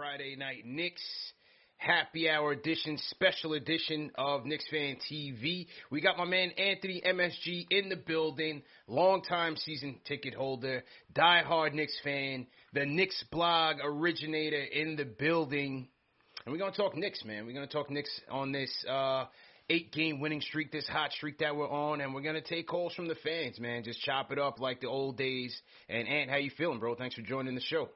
Friday Night Knicks. Happy Hour edition, special edition of Knicks Fan TV. We got my man Anthony MSG in the building, longtime season ticket holder, diehard Knicks fan, the Knicks blog originator in the building. And we're going to talk Knicks, man. We're going to talk Knicks on this uh, eight game winning streak, this hot streak that we're on. And we're going to take calls from the fans, man. Just chop it up like the old days. And Ant, how you feeling, bro? Thanks for joining the show.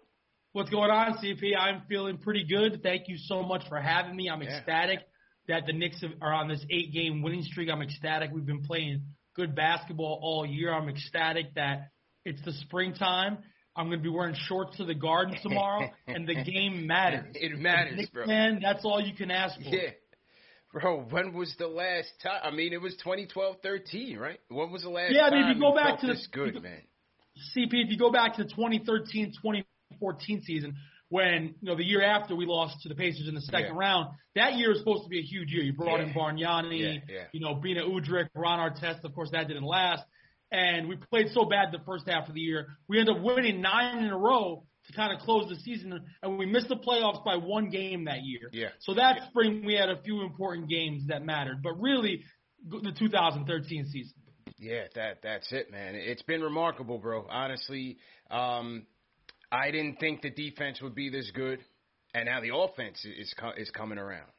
What's going on, CP? I'm feeling pretty good. Thank you so much for having me. I'm Yeah. ecstatic that the Knicks are on this eight game winning streak. I'm ecstatic. We've been playing good basketball all year. I'm ecstatic that it's the springtime. I'm going to be wearing shorts to the garden tomorrow, and the game matters. It matters, Knicks bro. Man, that's all you can ask for. Yeah. Bro, when was the last time? I mean, it was 2012 13, right? When was the last Yeah, I mean, if you go back to the- this good, man? CP, if you go back to the 2013 2014 season, when you know the year after we lost to the Pacers in the second Yeah. round, that year was supposed to be a huge year. You brought in Yeah. Bargnani, Yeah, yeah. you know, Beno Udrih, Ron Artest. Of course, that didn't last, and we played so bad the first half of the year. We ended up winning nine in a row to kind of close the season, and we missed the playoffs by one game that year. Yeah. So that spring we had a few important games that mattered, but really the 2013 season. Yeah, that that's it, man. It's been remarkable, bro. Honestly, um, I didn't think the defense would be this good, and now the offense is is coming around.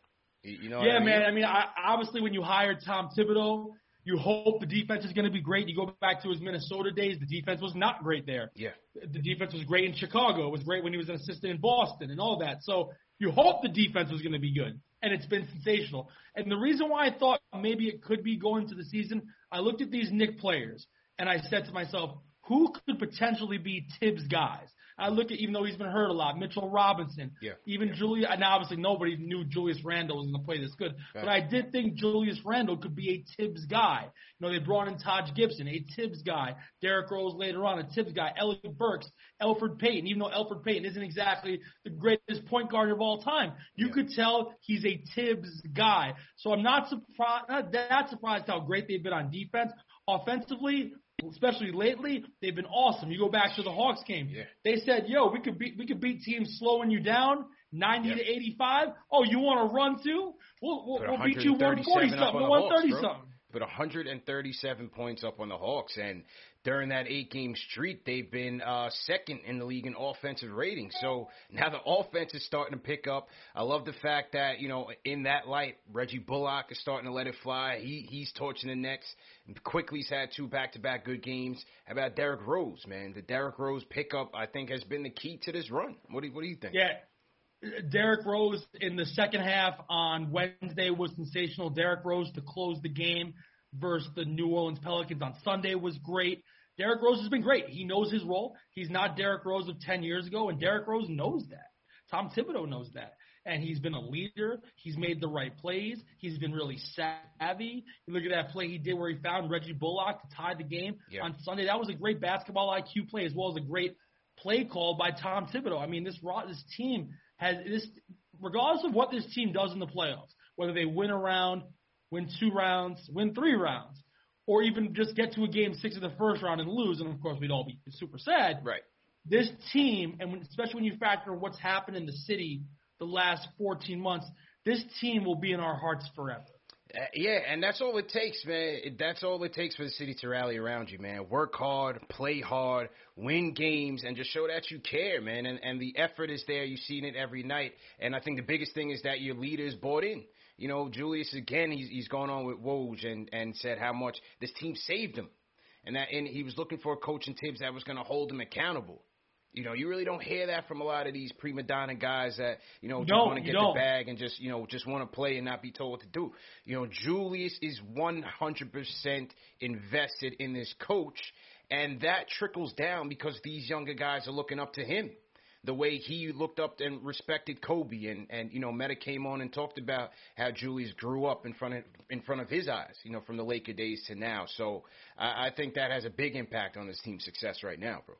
You know? what Yeah, I mean? man. I mean, I, obviously, when you hired Tom Thibodeau, you hope the defense is going to be great. You go back to his Minnesota days, the defense was not great there. Yeah, The defense was great in Chicago. It was great when he was an assistant in Boston and all that. So you hope the defense was going to be good, and it's been sensational. And the reason why I thought maybe it could be going to the season, I looked at these Knick players, and I said to myself, who could potentially be Tibbs' guys? I look at even though he's been hurt a lot, Mitchell Robinson, Yeah. even Julius. And obviously nobody knew Julius Randle was going to play this good, but I did think Julius Randle could be a Tibbs guy. You know, they brought in Taj Gibson, a Tibbs guy. Derrick Rose later on, a Tibbs guy. Alec Burks, Elfrid Payton. Even though Elfrid Payton isn't exactly the greatest point guard of all time, you Yeah. could tell he's a Tibbs guy. So I'm not surprised. Not that surprised how great they've been on defense. Offensively, especially lately, they've been awesome. You go back to the Hawks game. Yeah. They said, "Yo, we could beat we could beat teams slowing you down, 90 Yeah. to 85. Oh, you want to run too? We'll we'll, we'll beat you 140 something, on 130 Hawks, something." Put 137 points up on the Hawks, and during that eight-game streak, they've been uh, second in the league in offensive rating. So now the offense is starting to pick up. I love the fact that you know in that light, Reggie Bullock is starting to let it fly. He he's torching the Nets. Quickley's had two back-to-back good games. How about Derrick Rose, man? The Derrick Rose pickup, I think, has been the key to this run. What do what do you think? Yeah. Derrick Rose in the second half on Wednesday was sensational. Derrick Rose to close the game versus the New Orleans Pelicans on Sunday was great. Derrick Rose has been great. He knows his role. He's not Derrick Rose of 10 years ago, and Derrick Rose knows that. Tom Thibodeau knows that. and he's been a leader. He's made the right plays. He's been really savvy. You look at that play he did where he found Reggie Bullock to tie the game Yeah. on Sunday. That was a great basketball IQ play as well as a great play call by Tom Thibodeau. I mean, this this team has this regardless of what this team does in the playoffs, whether they win a round, win two rounds, win three rounds, or even just get to a game six of the first round and lose, and of course we'd all be super sad Right. this team, and when, especially when you factor what's happened in the city the last 14 months, this team will be in our hearts forever. Uh, yeah, and that's all it takes, man. That's all it takes for the city to rally around you, man. Work hard, play hard, win games, and just show that you care, man. And and the effort is there. You've seen it every night. And I think the biggest thing is that your leaders bought in. You know, Julius again, he's he's gone on with Woj and and said how much this team saved him, and that and he was looking for a coach in Tibbs that was going to hold him accountable. You know, you really don't hear that from a lot of these prima donna guys that you know just No, want to get the bag and just you know just want to play and not be told what to do. You know, Julius is 100% invested in this coach, and that trickles down because these younger guys are looking up to him. The way he looked up and respected Kobe, and and you know, Metta came on and talked about how Julius grew up in front of in front of his eyes, you know, from the Laker days to now. So I, I think that has a big impact on his team's success right now, bro.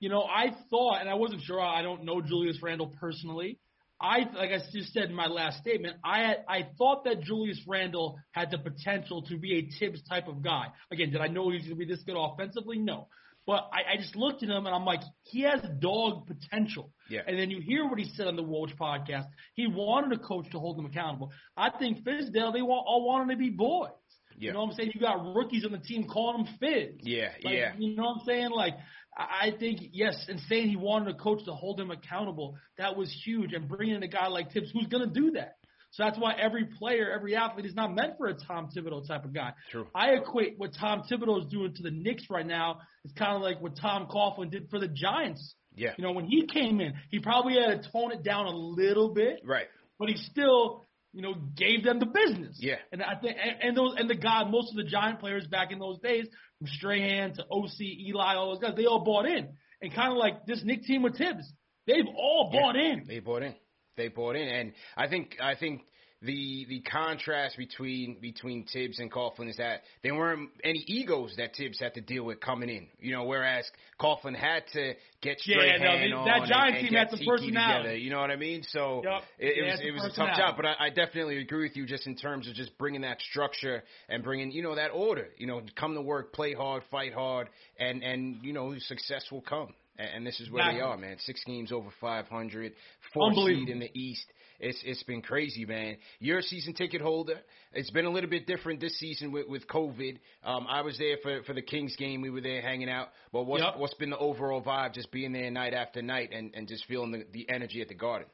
You know, I thought, and I wasn't sure. I don't know Julius Randle personally. I, like I just said in my last statement, I had, I thought that Julius Randle had the potential to be a Tibbs type of guy. Again, did I know he was going to be this good offensively? No. But I, I just looked at him and I'm like, he has dog potential. Yeah. And then you hear what he said on the Woj podcast. He wanted a coach to hold him accountable. I think Fizdale, they want, all wanted to be boys. Yeah. You know what I'm saying? You got rookies on the team calling him Fizz. Yeah, Like, yeah. You know what I'm saying? Like, I I think yes, and saying he wanted a coach to hold him accountable, that was huge. And bringing in a guy like Tibbs, who's going to do that? So that's why every player, every athlete is not meant for a Tom Thibodeau type of guy. True. I equate what Tom Thibodeau is doing to the Knicks right now is kind of like what Tom Coughlin did for the Giants. Yeah. You know, when he came in, he probably had to tone it down a little bit, Right. but he still, you know, gave them the business. Yeah. And I think, and, and those, and the guy, most of the Giant players back in those days, from Strahan to OC, Eli, all those guys, they all bought in. And kind of like this Knick team with Tibbs, they've all bought in. They bought in. They bought in, and I think I think the the contrast between between Tibbs and Coughlin is that there weren't any egos that Tibbs had to deal with coming in. You know, whereas Coughlin had to get straight no, hand on that and- Giant and team get had some personality. Together, you know what I mean? So Yep. it, it was it was a tough job, but I, I definitely agree with you just in terms of just bringing that structure and bringing you know that order. You know, come to work, play hard, fight hard, and and you know success will come. And and this is where Exactly. they are, man. Six games over 500, four seed in the East. It's it's been crazy, man. You're a season ticket holder. It's been a little bit different this season with with COVID. Um, I was there for for the Kings game. We were there hanging out. But what's Yep. what's been the overall vibe? Just being there night after night and and just feeling the the energy at the Garden.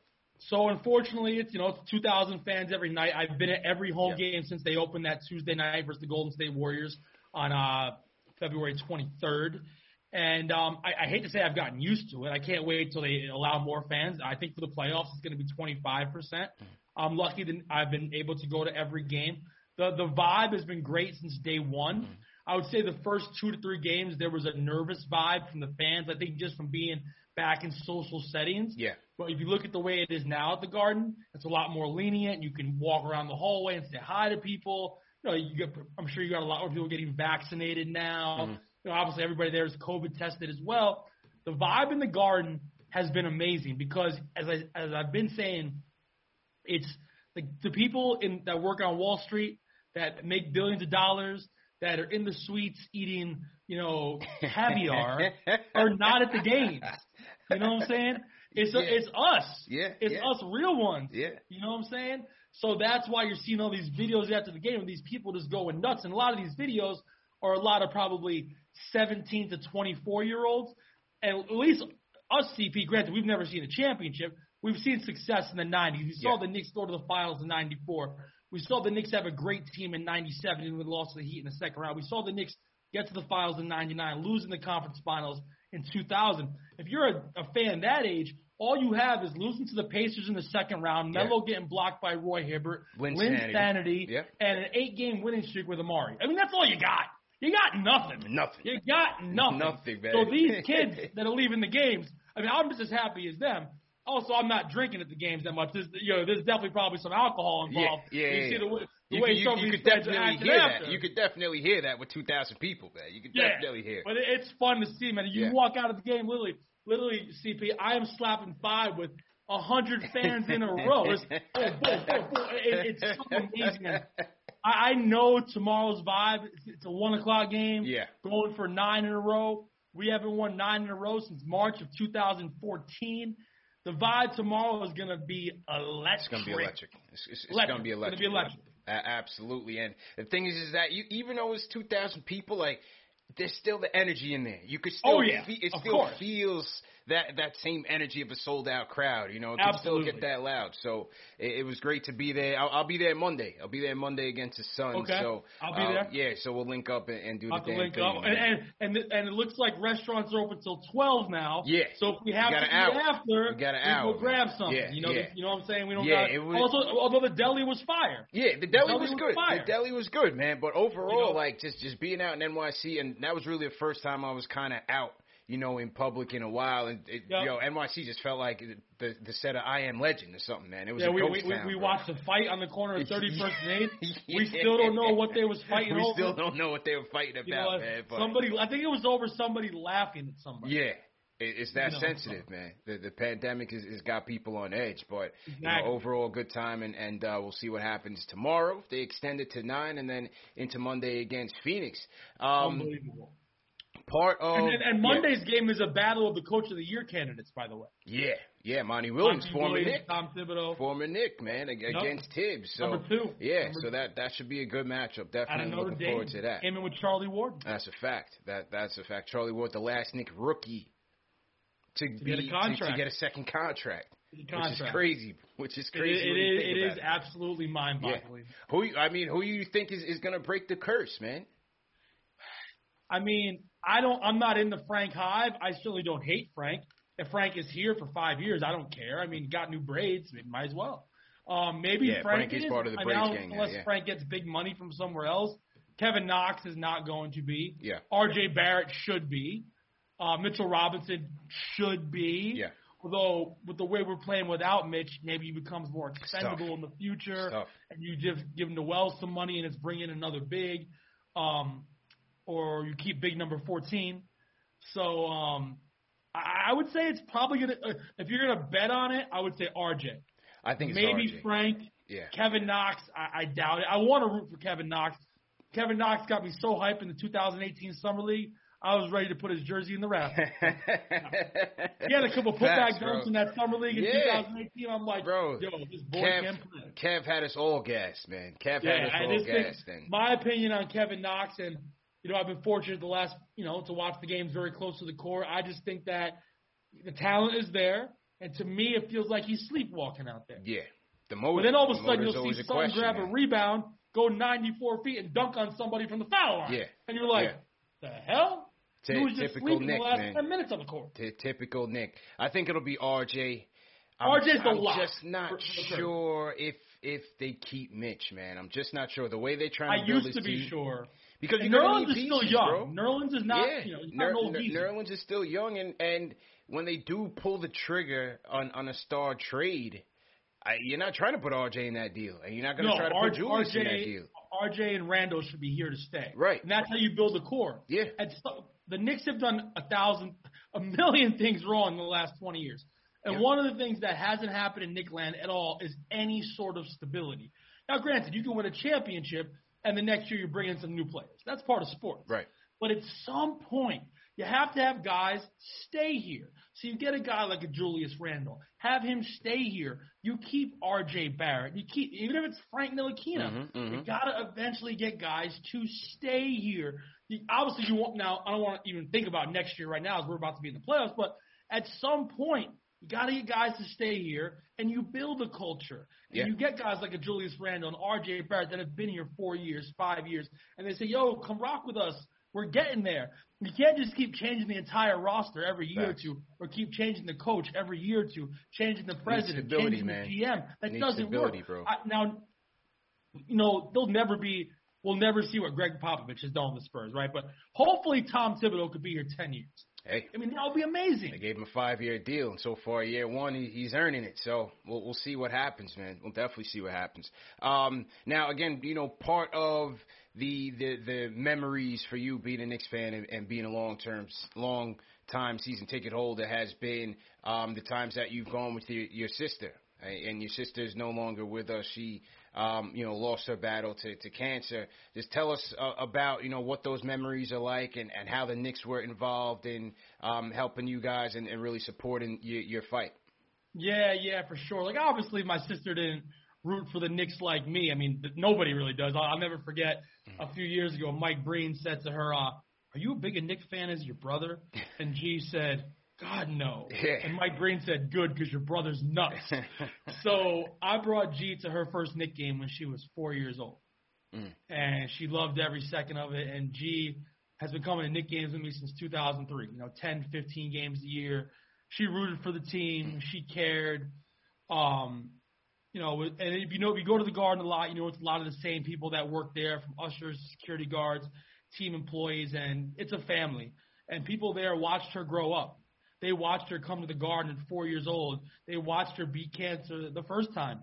So unfortunately, it's you know it's 2,000 fans every night. I've been at every home Yeah. game since they opened that Tuesday night versus the Golden State Warriors on uh, February 23rd. And um, I, I hate to say I've gotten used to it. I can't wait till they allow more fans. I think for the playoffs it's going to be 25 percent. Mm-hmm. I'm lucky that I've been able to go to every game. The the vibe has been great since day one. Mm-hmm. I would say the first two to three games there was a nervous vibe from the fans. I think just from being back in social settings. Yeah. But if you look at the way it is now at the Garden, it's a lot more lenient. You can walk around the hallway and say hi to people. You know, you get, I'm sure you got a lot more people getting vaccinated now. Mm-hmm. You know, obviously everybody there is COVID tested as well. The vibe in the Garden has been amazing because, as I as I've been saying, it's the, the people in that work on Wall Street that make billions of dollars that are in the suites eating, you know, caviar are not at the games. You know what I'm saying? It's Yeah. it's us. Yeah, It's yeah. us real ones. Yeah. You know what I'm saying? So that's why you're seeing all these videos after the game of these people just going nuts. And a lot of these videos are a lot of probably 17 to 24 year olds. And at least us, CP, granted, we've never seen a championship. We've seen success in the 90s. We saw Yeah. the Knicks go to the finals in 94. We saw the Knicks have a great team in 97 and we lost to the Heat in the second round. We saw the Knicks get to the finals in 99, losing the conference finals in 2000. If you're a, a fan that age, all you have is losing to the Pacers in the second round, Yeah. Melo getting blocked by Roy Hibbert, Lynn Lynn Sanity. Sanity, Yeah. and an eight-game winning streak with Amar'e. I mean, that's all you got. You got nothing. Nothing. You got nothing. Nothing, man. So these kids that are leaving the games, I mean, I'm just as happy as them. Also, I'm not drinking at the games that much. There's, you know, there's definitely probably some alcohol involved. yeah, you yeah. see the, the You, way could- you, some you could definitely hear after. that. You could definitely hear that with 2,000 people there. You could Yeah, definitely hear. But it's fun to see, man. You Yeah. walk out of the game, literally, literally, CP. I am slapping five with a hundred fans in a row. It's, oh. It, it's so amazing. I, I know tomorrow's vibe. It's, it's a one o'clock game. Yeah. Going for nine in a row. We haven't won nine in a row since March of 2014. The vibe tomorrow is going to be electric. It's gonna be electric. It's, it's, it's gonna be It's gonna electric. be electric. A- absolutely. And the thing is, is that you, even though it's two thousand people, like there's still the energy in there. You could still, Oh, yeah. fe- it Of still course. feels that that same energy of a sold out crowd. You know, it can still get that loud. So it, it was great to be there. I'll, I'll be there Monday. I'll be there Monday against the Suns. Okay. So I'll be uh, there. Yeah. So we'll link up and, and do I'll the damn link thing. up. And, and and and it looks like restaurants are open till twelve now. Yeah. So if we have You to after, we got an hour. we go grab something. Yeah, You know, yeah. you know what I'm saying? We don't Yeah, got. it was- also, although the deli was fire. Yeah, the deli deli was was good. fire. The deli was good, man. But overall, You know- like just just being out in NYC, and that was really the first time I was kind of out, you know, in public in a while. And it, Yep. you know, NYC just felt like the the set of I Am Legend or something, man. It was Yeah, a we we, we, town, we bro. watched the fight on the corner of 31st and 8th. We still don't know what they was fighting We over. still don't know what they were fighting You know about, man. But Somebody, I think it was over somebody laughing at somebody. yeah. It, it's that You know, sensitive, man. The the pandemic has, has got people on edge, but you know, overall good time, and and uh, we'll see what happens tomorrow. If they extend it to nine, and then into Monday against Phoenix. Um, Unbelievable. Part of And, and, and yeah. Monday's game is a battle of the Coach of the Year candidates, by the way. Yeah, yeah, Monty Williams, Monty former Williams, Knick, Tom Thibodeau. former Knick, man, ag- against Tibbs. So Number two. yeah, Number so that that should be a good matchup. Definitely looking Dame. forward to that. Came in with Charlie Ward. That's a fact. That that's a fact. Charlie Ward, the last Knick rookie to, be get a to- To, get a second contract, which is crazy. Which is crazy. it, when you is, it absolutely mind-boggling. Who I mean, who you think is, is going to break the curse, man? I mean, I don't. I'm not in the Frank hive. I certainly don't hate Frank. If Frank is here for five years, I don't care. I mean, got new braids, I mean, might as well. Um, maybe Yeah, Frank, is part of the braids gang unless yeah. Frank gets big money from somewhere else. Kevin Knox is not going to be. Yeah. R.J. Barrett should be. Uh, Mitchell Robinson should be. Yeah. Although with the way we're playing without Mitch, maybe he becomes more expendable in the future, tough. and you just give him the Wells some money, and it's bringing another big, um, or you keep big number fourteen. So um, I, I would say it's probably gonna. Uh, if you're gonna bet on it, I would say RJ. I think it's Maybe RJ. Frank. Yeah. Kevin Knox, I, I doubt it. I want to root for Kevin Knox. Kevin Knox got me so hyped in the 2018 Summer League. I was ready to put his jersey in the rafters. He had a couple putback dunks in that summer league in Yeah. 2018. I'm like, Bro, yo, this boy Kev, can play. Kev had us all gassed, man. Kev Yeah, had us all gassed. And my opinion on Kevin Knox, and you know, I've been fortunate the last, you know, to watch the games very close to the core. I just think that the talent is there, and to me, it feels like he's sleepwalking out there. yeah, the motor. But then all of a sudden, you'll see question, grab man. a rebound, go 94 feet, and dunk on somebody from the foul line. Yeah. and you're like, the hell? Ty- he was just typical sleeping Knick, the last man. 10 minutes on the court. Ty- typical Knick. I think it'll be RJ. I'm, RJ's the I'm lock just not for- for sure. if if they keep Mitch, man. I'm just not sure the way they're trying I to build used to be team. sure. Because you're Nerlens is still young. bro. Nerlens is not, yeah, you know, Ner- not an old Ner- Nerlens is still young, and and when they do pull the trigger on on a star trade, I, you're not trying to put RJ in that deal, and you're not going to no, try to R- put Julius in that RJ, deal. RJ and Randle should be here to stay. Right. And that's how you build a core. Yeah. And so, the Knicks have done a thousand, a million things wrong in the last 20 years. And Yeah. one of the things that hasn't happened in Knick Land at all is any sort of stability. Now, granted, you can win a championship, and the next year you bring in some new players. That's part of sports. Right. But at some point, you have to have guys stay here. So you get a guy like a Julius Randle, have him stay here. You keep R.J. Barrett. You keep even if it's Frank Ntilikina. Mhm, You mhm. got to eventually get guys to stay here. You, obviously, you won't now. I don't want to even think about next year right now as we're about to be in the playoffs. But at some point, you got to get guys to stay here, and you build a culture. And Yeah. you get guys like a Julius Randle and R.J. Barrett that have been here four years, five years, and they say, "Yo, come rock with us. We're getting there." You can't just keep changing the entire roster every year Facts. or two, or keep changing the coach every year or two, changing the president, changing man. the GM. That Need doesn't work. bro. I, now, you know, they'll never be. We'll never see what Gregg Popovich has done with the Spurs, right? But hopefully, Tom Thibodeau could be here ten years. Hey, I mean, that would be amazing. They gave him a five-year deal, and so far, year one, he, he's earning it. So we'll we'll see what happens, man. We'll definitely see what happens. Um, now, again, you know, part of the the the memories for you being a Knicks fan and, and being a long-term, long-time season ticket holder has been um, the times that you've gone with your your sister, and your sister is no longer with us. She um, you know, lost her battle to, to cancer. Just tell us uh, about, you know, what those memories are like and, and how the Knicks were involved in um, helping you guys and, and really supporting your, your fight. Yeah, yeah, for sure. Like, obviously, my sister didn't root for the Knicks like me. I mean, nobody really does. I'll, I'll never forget a few years ago, Mike Breen said to her, uh, Are you a big a Knicks fan as your brother? And G said, God, no. Yeah. And Mike Breen said, good, because your brother's nuts. so I brought G to her first Knick game when she was four years old. Mm. And she loved every second of it. And G has been coming to Knick games with me since 2003, you know, 10, 15 games a year. She rooted for the team. She cared. Um, you know, and if you know, if you go to the garden a lot, you know, it's a lot of the same people that work there from ushers, security guards, team employees, and it's a family. And people there watched her grow up they watched her come to the garden at four years old. They watched her beat cancer the first time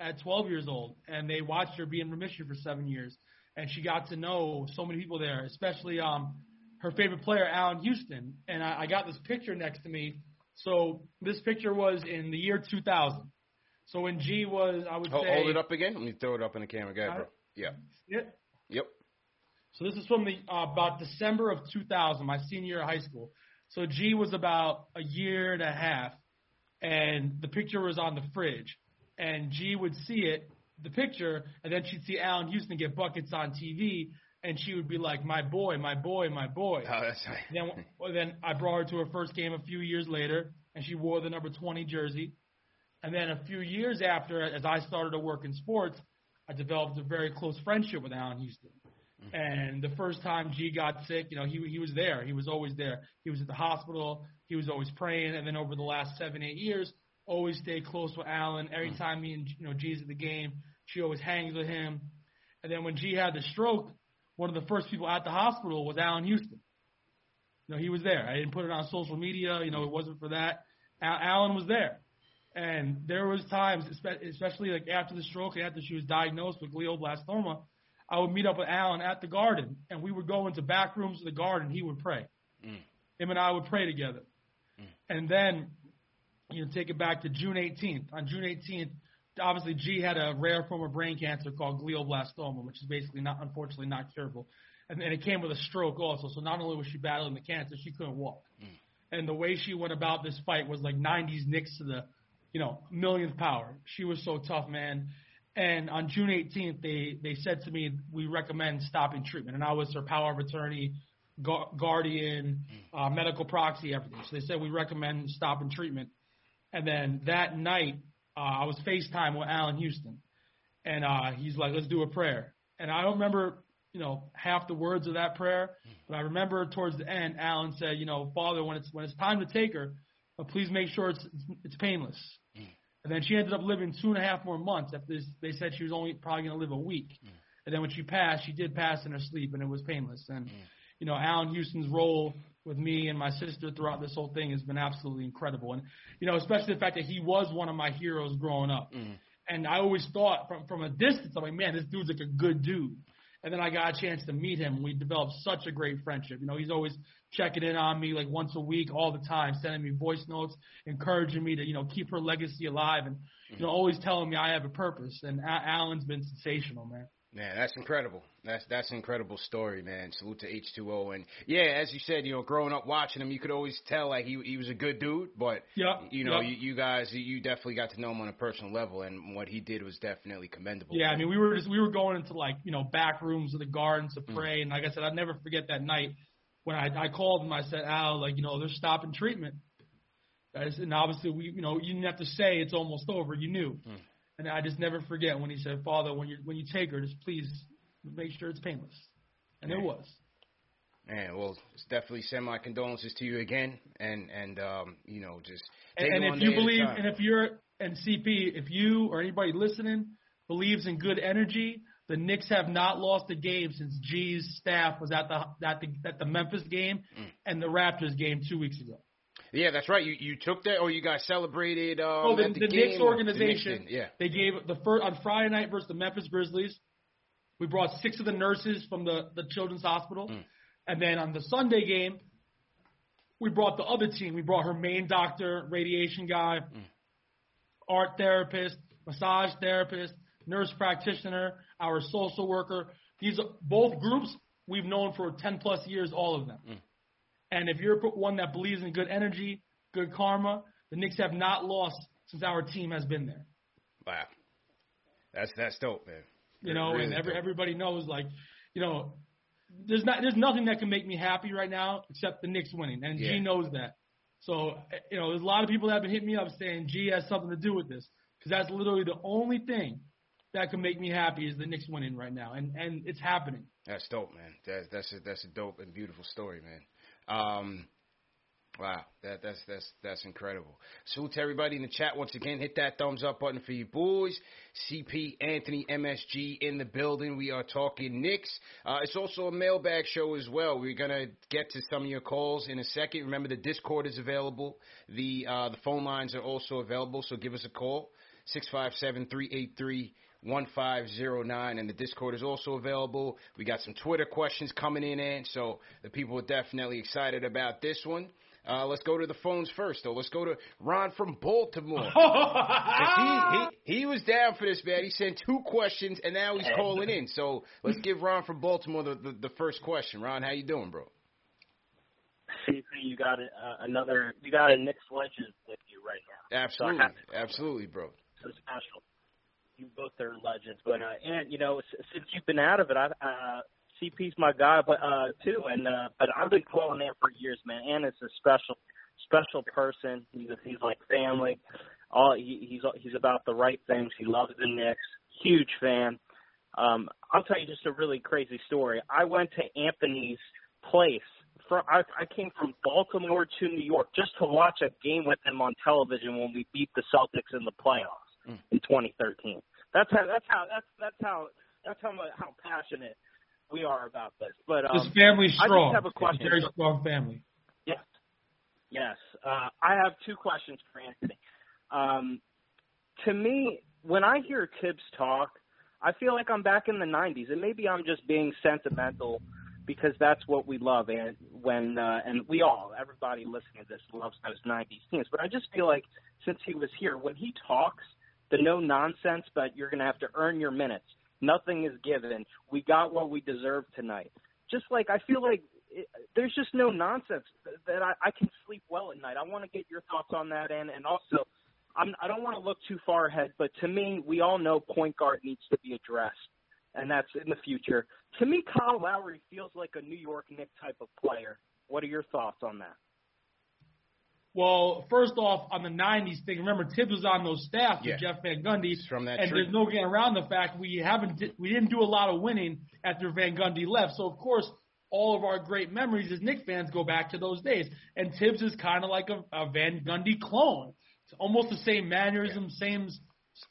at 12 years old, and they watched her be in remission for seven years. And she got to know so many people there, especially um, her favorite player, Allan Houston. And I, I got this picture next to me. So this picture was in the year 2000. So when G was, I would hold, say. Hold it up again. Let me throw it up in the camera, guy, bro. Yeah. Yep. Yep. So this is from the uh, about December of 2000, my senior year of high school. So G was about a year and a half, and the picture was on the fridge, and G would see it, the picture, and then she'd see Allan Houston get buckets on TV, and she would be like, "My boy, my boy, my boy." Oh, that's right. then, well, then I brought her to her first game a few years later, and she wore the number 20 jersey. And then a few years after, as I started to work in sports, I developed a very close friendship with Allan Houston. Mm-hmm. And the first time G got sick, you know, he he was there. He was always there. He was at the hospital. He was always praying. And then over the last seven, eight years, always stayed close with Allan. Every mm. time me and you know G's at the game, she always hangs with him. And then when G had the stroke, one of the first people at the hospital was Allan Houston. You know, he was there. I didn't put it on social media. You know, it wasn't for that. Al- Allan was there. And there was times, especially like after the stroke, after she was diagnosed with glioblastoma, I would meet up with Allan at the garden, and we would go into back rooms of the garden. He would pray. Mm. Him and I would pray together. Mm. And then, you know, take it back to June 18th. On June 18th, obviously G had a rare form of brain cancer called glioblastoma, which is basically not, unfortunately, not curable. And, and it came with a stroke also. So not only was she battling the cancer, she couldn't walk. Mm. And the way she went about this fight was like 90s Knicks to the, you know, millionth power. She was so tough, man. And on June 18th, they they said to me, we recommend stopping treatment. And I was their power of attorney, gu- guardian, uh, medical proxy, everything. So they said we recommend stopping treatment. And then that night, uh, I was FaceTime with Allan Houston, and uh, he's like, "Let's do a prayer." And I don't remember, you know, half the words of that prayer, but I remember towards the end, Allan said, "You know, Father, when it's when it's time to take her, please make sure it's it's, it's painless." And then she ended up living two and a half more months. After this, they said she was only probably going to live a week. Mm. And then when she passed, she did pass in her sleep, and it was painless. And Mm. you know, Allan Houston's role with me and my sister throughout this whole thing has been absolutely incredible. And you know, especially the fact that he was one of my heroes growing up. Mm. And I always thought from from a distance, I'm like, man, this dude's like a good dude. And then I got a chance to meet him. We developed such a great friendship. You know, he's always checking in on me like once a week, all the time, sending me voice notes, encouraging me to, you know, keep her legacy alive and, you know, always telling me I have a purpose. And A- Allan's been sensational, man. Man, that's incredible. That's that's an incredible story, man. Salute to H2O. And yeah, as you said, you know, growing up watching him, you could always tell like he he was a good dude. But Yep, you know, yep. you, you guys, you definitely got to know him on a personal level, and what he did was definitely commendable. Yeah, I mean, we were just we were going into like you know back rooms of the gardens Mm. to pray, and like I said, I'll never forget that night when I I called him. I said, Al, like you know, they're stopping treatment. And obviously, we you know you didn't have to say it's almost over. You knew, Mm. And I just never forget when he said, Father, when you when you take her, just please make sure it's painless, and it was. Man, well, it's definitely send my condolences to you again, and and um, you know, just And, take and if you day at a believe, and if you're and CP, if you or anybody listening believes in good energy, the Knicks have not lost a game since G's staff was at the at the at the Memphis game Mm. and the Raptors game two weeks ago. Yeah, that's right. You you took that, or you guys celebrated. Um, Oh, the, the, the Knicks or- the organization. Knicks yeah. They gave the first on Friday night versus the Memphis Grizzlies. We brought six of the nurses from the the Children's Hospital, Mm. and then on the Sunday game, we brought the other team. We brought her main doctor, radiation guy, Mm. art therapist, massage therapist, nurse practitioner, our social worker. These are both groups we've known for 10 plus years, all of them. Mm. And if you're one that believes in good energy, good karma, the Knicks have not lost since our team has been there. Wow, that's that's dope, man. You know, Really and every, dope. everybody knows, like, you know, there's not there's nothing that can make me happy right now except the Knicks winning, and Yeah. G knows that. So, you know, there's a lot of people that have been hitting me up saying G has something to do with this because that's literally the only thing that can make me happy is the Knicks winning right now, and and it's happening. That's dope, man. That, that's a, that's a dope and beautiful story, man. Um, wow, that that's that's that's incredible. Salute to everybody in the chat once again. Hit that thumbs up button for you boys. CP Anthony MSG in the building. We are talking Knicks. Uh, it's also a mailbag show as well. We're gonna get to some of your calls in a second. Remember the Discord is available. The uh, the phone lines are also available. So give us a call. 657-383 1509 and the discord is also available. We got some twitter questions coming in and so the people are definitely excited about this one. Uh, let's go to the phones first though. Let's go to ron from baltimore. He, he, he was down for this man. He sent two questions and now he's calling in. So let's give ron from baltimore the, the, the first question. Ron how you doing bro? CP, you got uh, another, you got a Knicks legend with you right now. absolutely. happy. absolutely bro. So special. You both are legends, but uh, and you know, since you've been out of it, I uh, CP's my guy, but uh, too, and uh, but I've been calling Ant for years, man. Ant is a special, special person. He's he's like family. All he, he's he's about the right things. He loves the Knicks. Huge fan. Um, I'll tell you just a really crazy story. I went to Anthony's place. For, I, I came from Baltimore to New York just to watch a game with him on television when we beat the Celtics in the playoffs Mm. in 2013. That's how. That's how. That's that's how. That's how much, how passionate we are about this. But um, this family's I just strong. have a question. Very strong family. Yes. Yes. Uh, I have two questions for Anthony. Um, to me, when I hear Tibbs talk, I feel like I'm back in the 90s, and maybe I'm just being sentimental because that's what we love, and when uh, and we all, everybody listening to this, loves those 90s teams. But I just feel like since he was here, when he talks, the no nonsense, but you're going to have to earn your minutes. Nothing is given. We got what we deserve tonight. Just like I feel like it, there's just no nonsense that I, I can sleep well at night. I want to get your thoughts on that, and and also, I'm, I don't want to look too far ahead, but to me, we all know point guard needs to be addressed, and that's in the future. To me, Kyle Lowry feels like a New York Knicks type of player. What are your thoughts on that? Well, first off, on the '90s thing, remember Tibbs was on those staffs Yeah. with Jeff Van Gundy, He's from that and tree. there's no getting around the fact we haven't we didn't do a lot of winning after Van Gundy left. So of course, all of our great memories as Knick fans go back to those days. And Tibbs is kind of like a, a Van Gundy clone. It's almost the same mannerism, same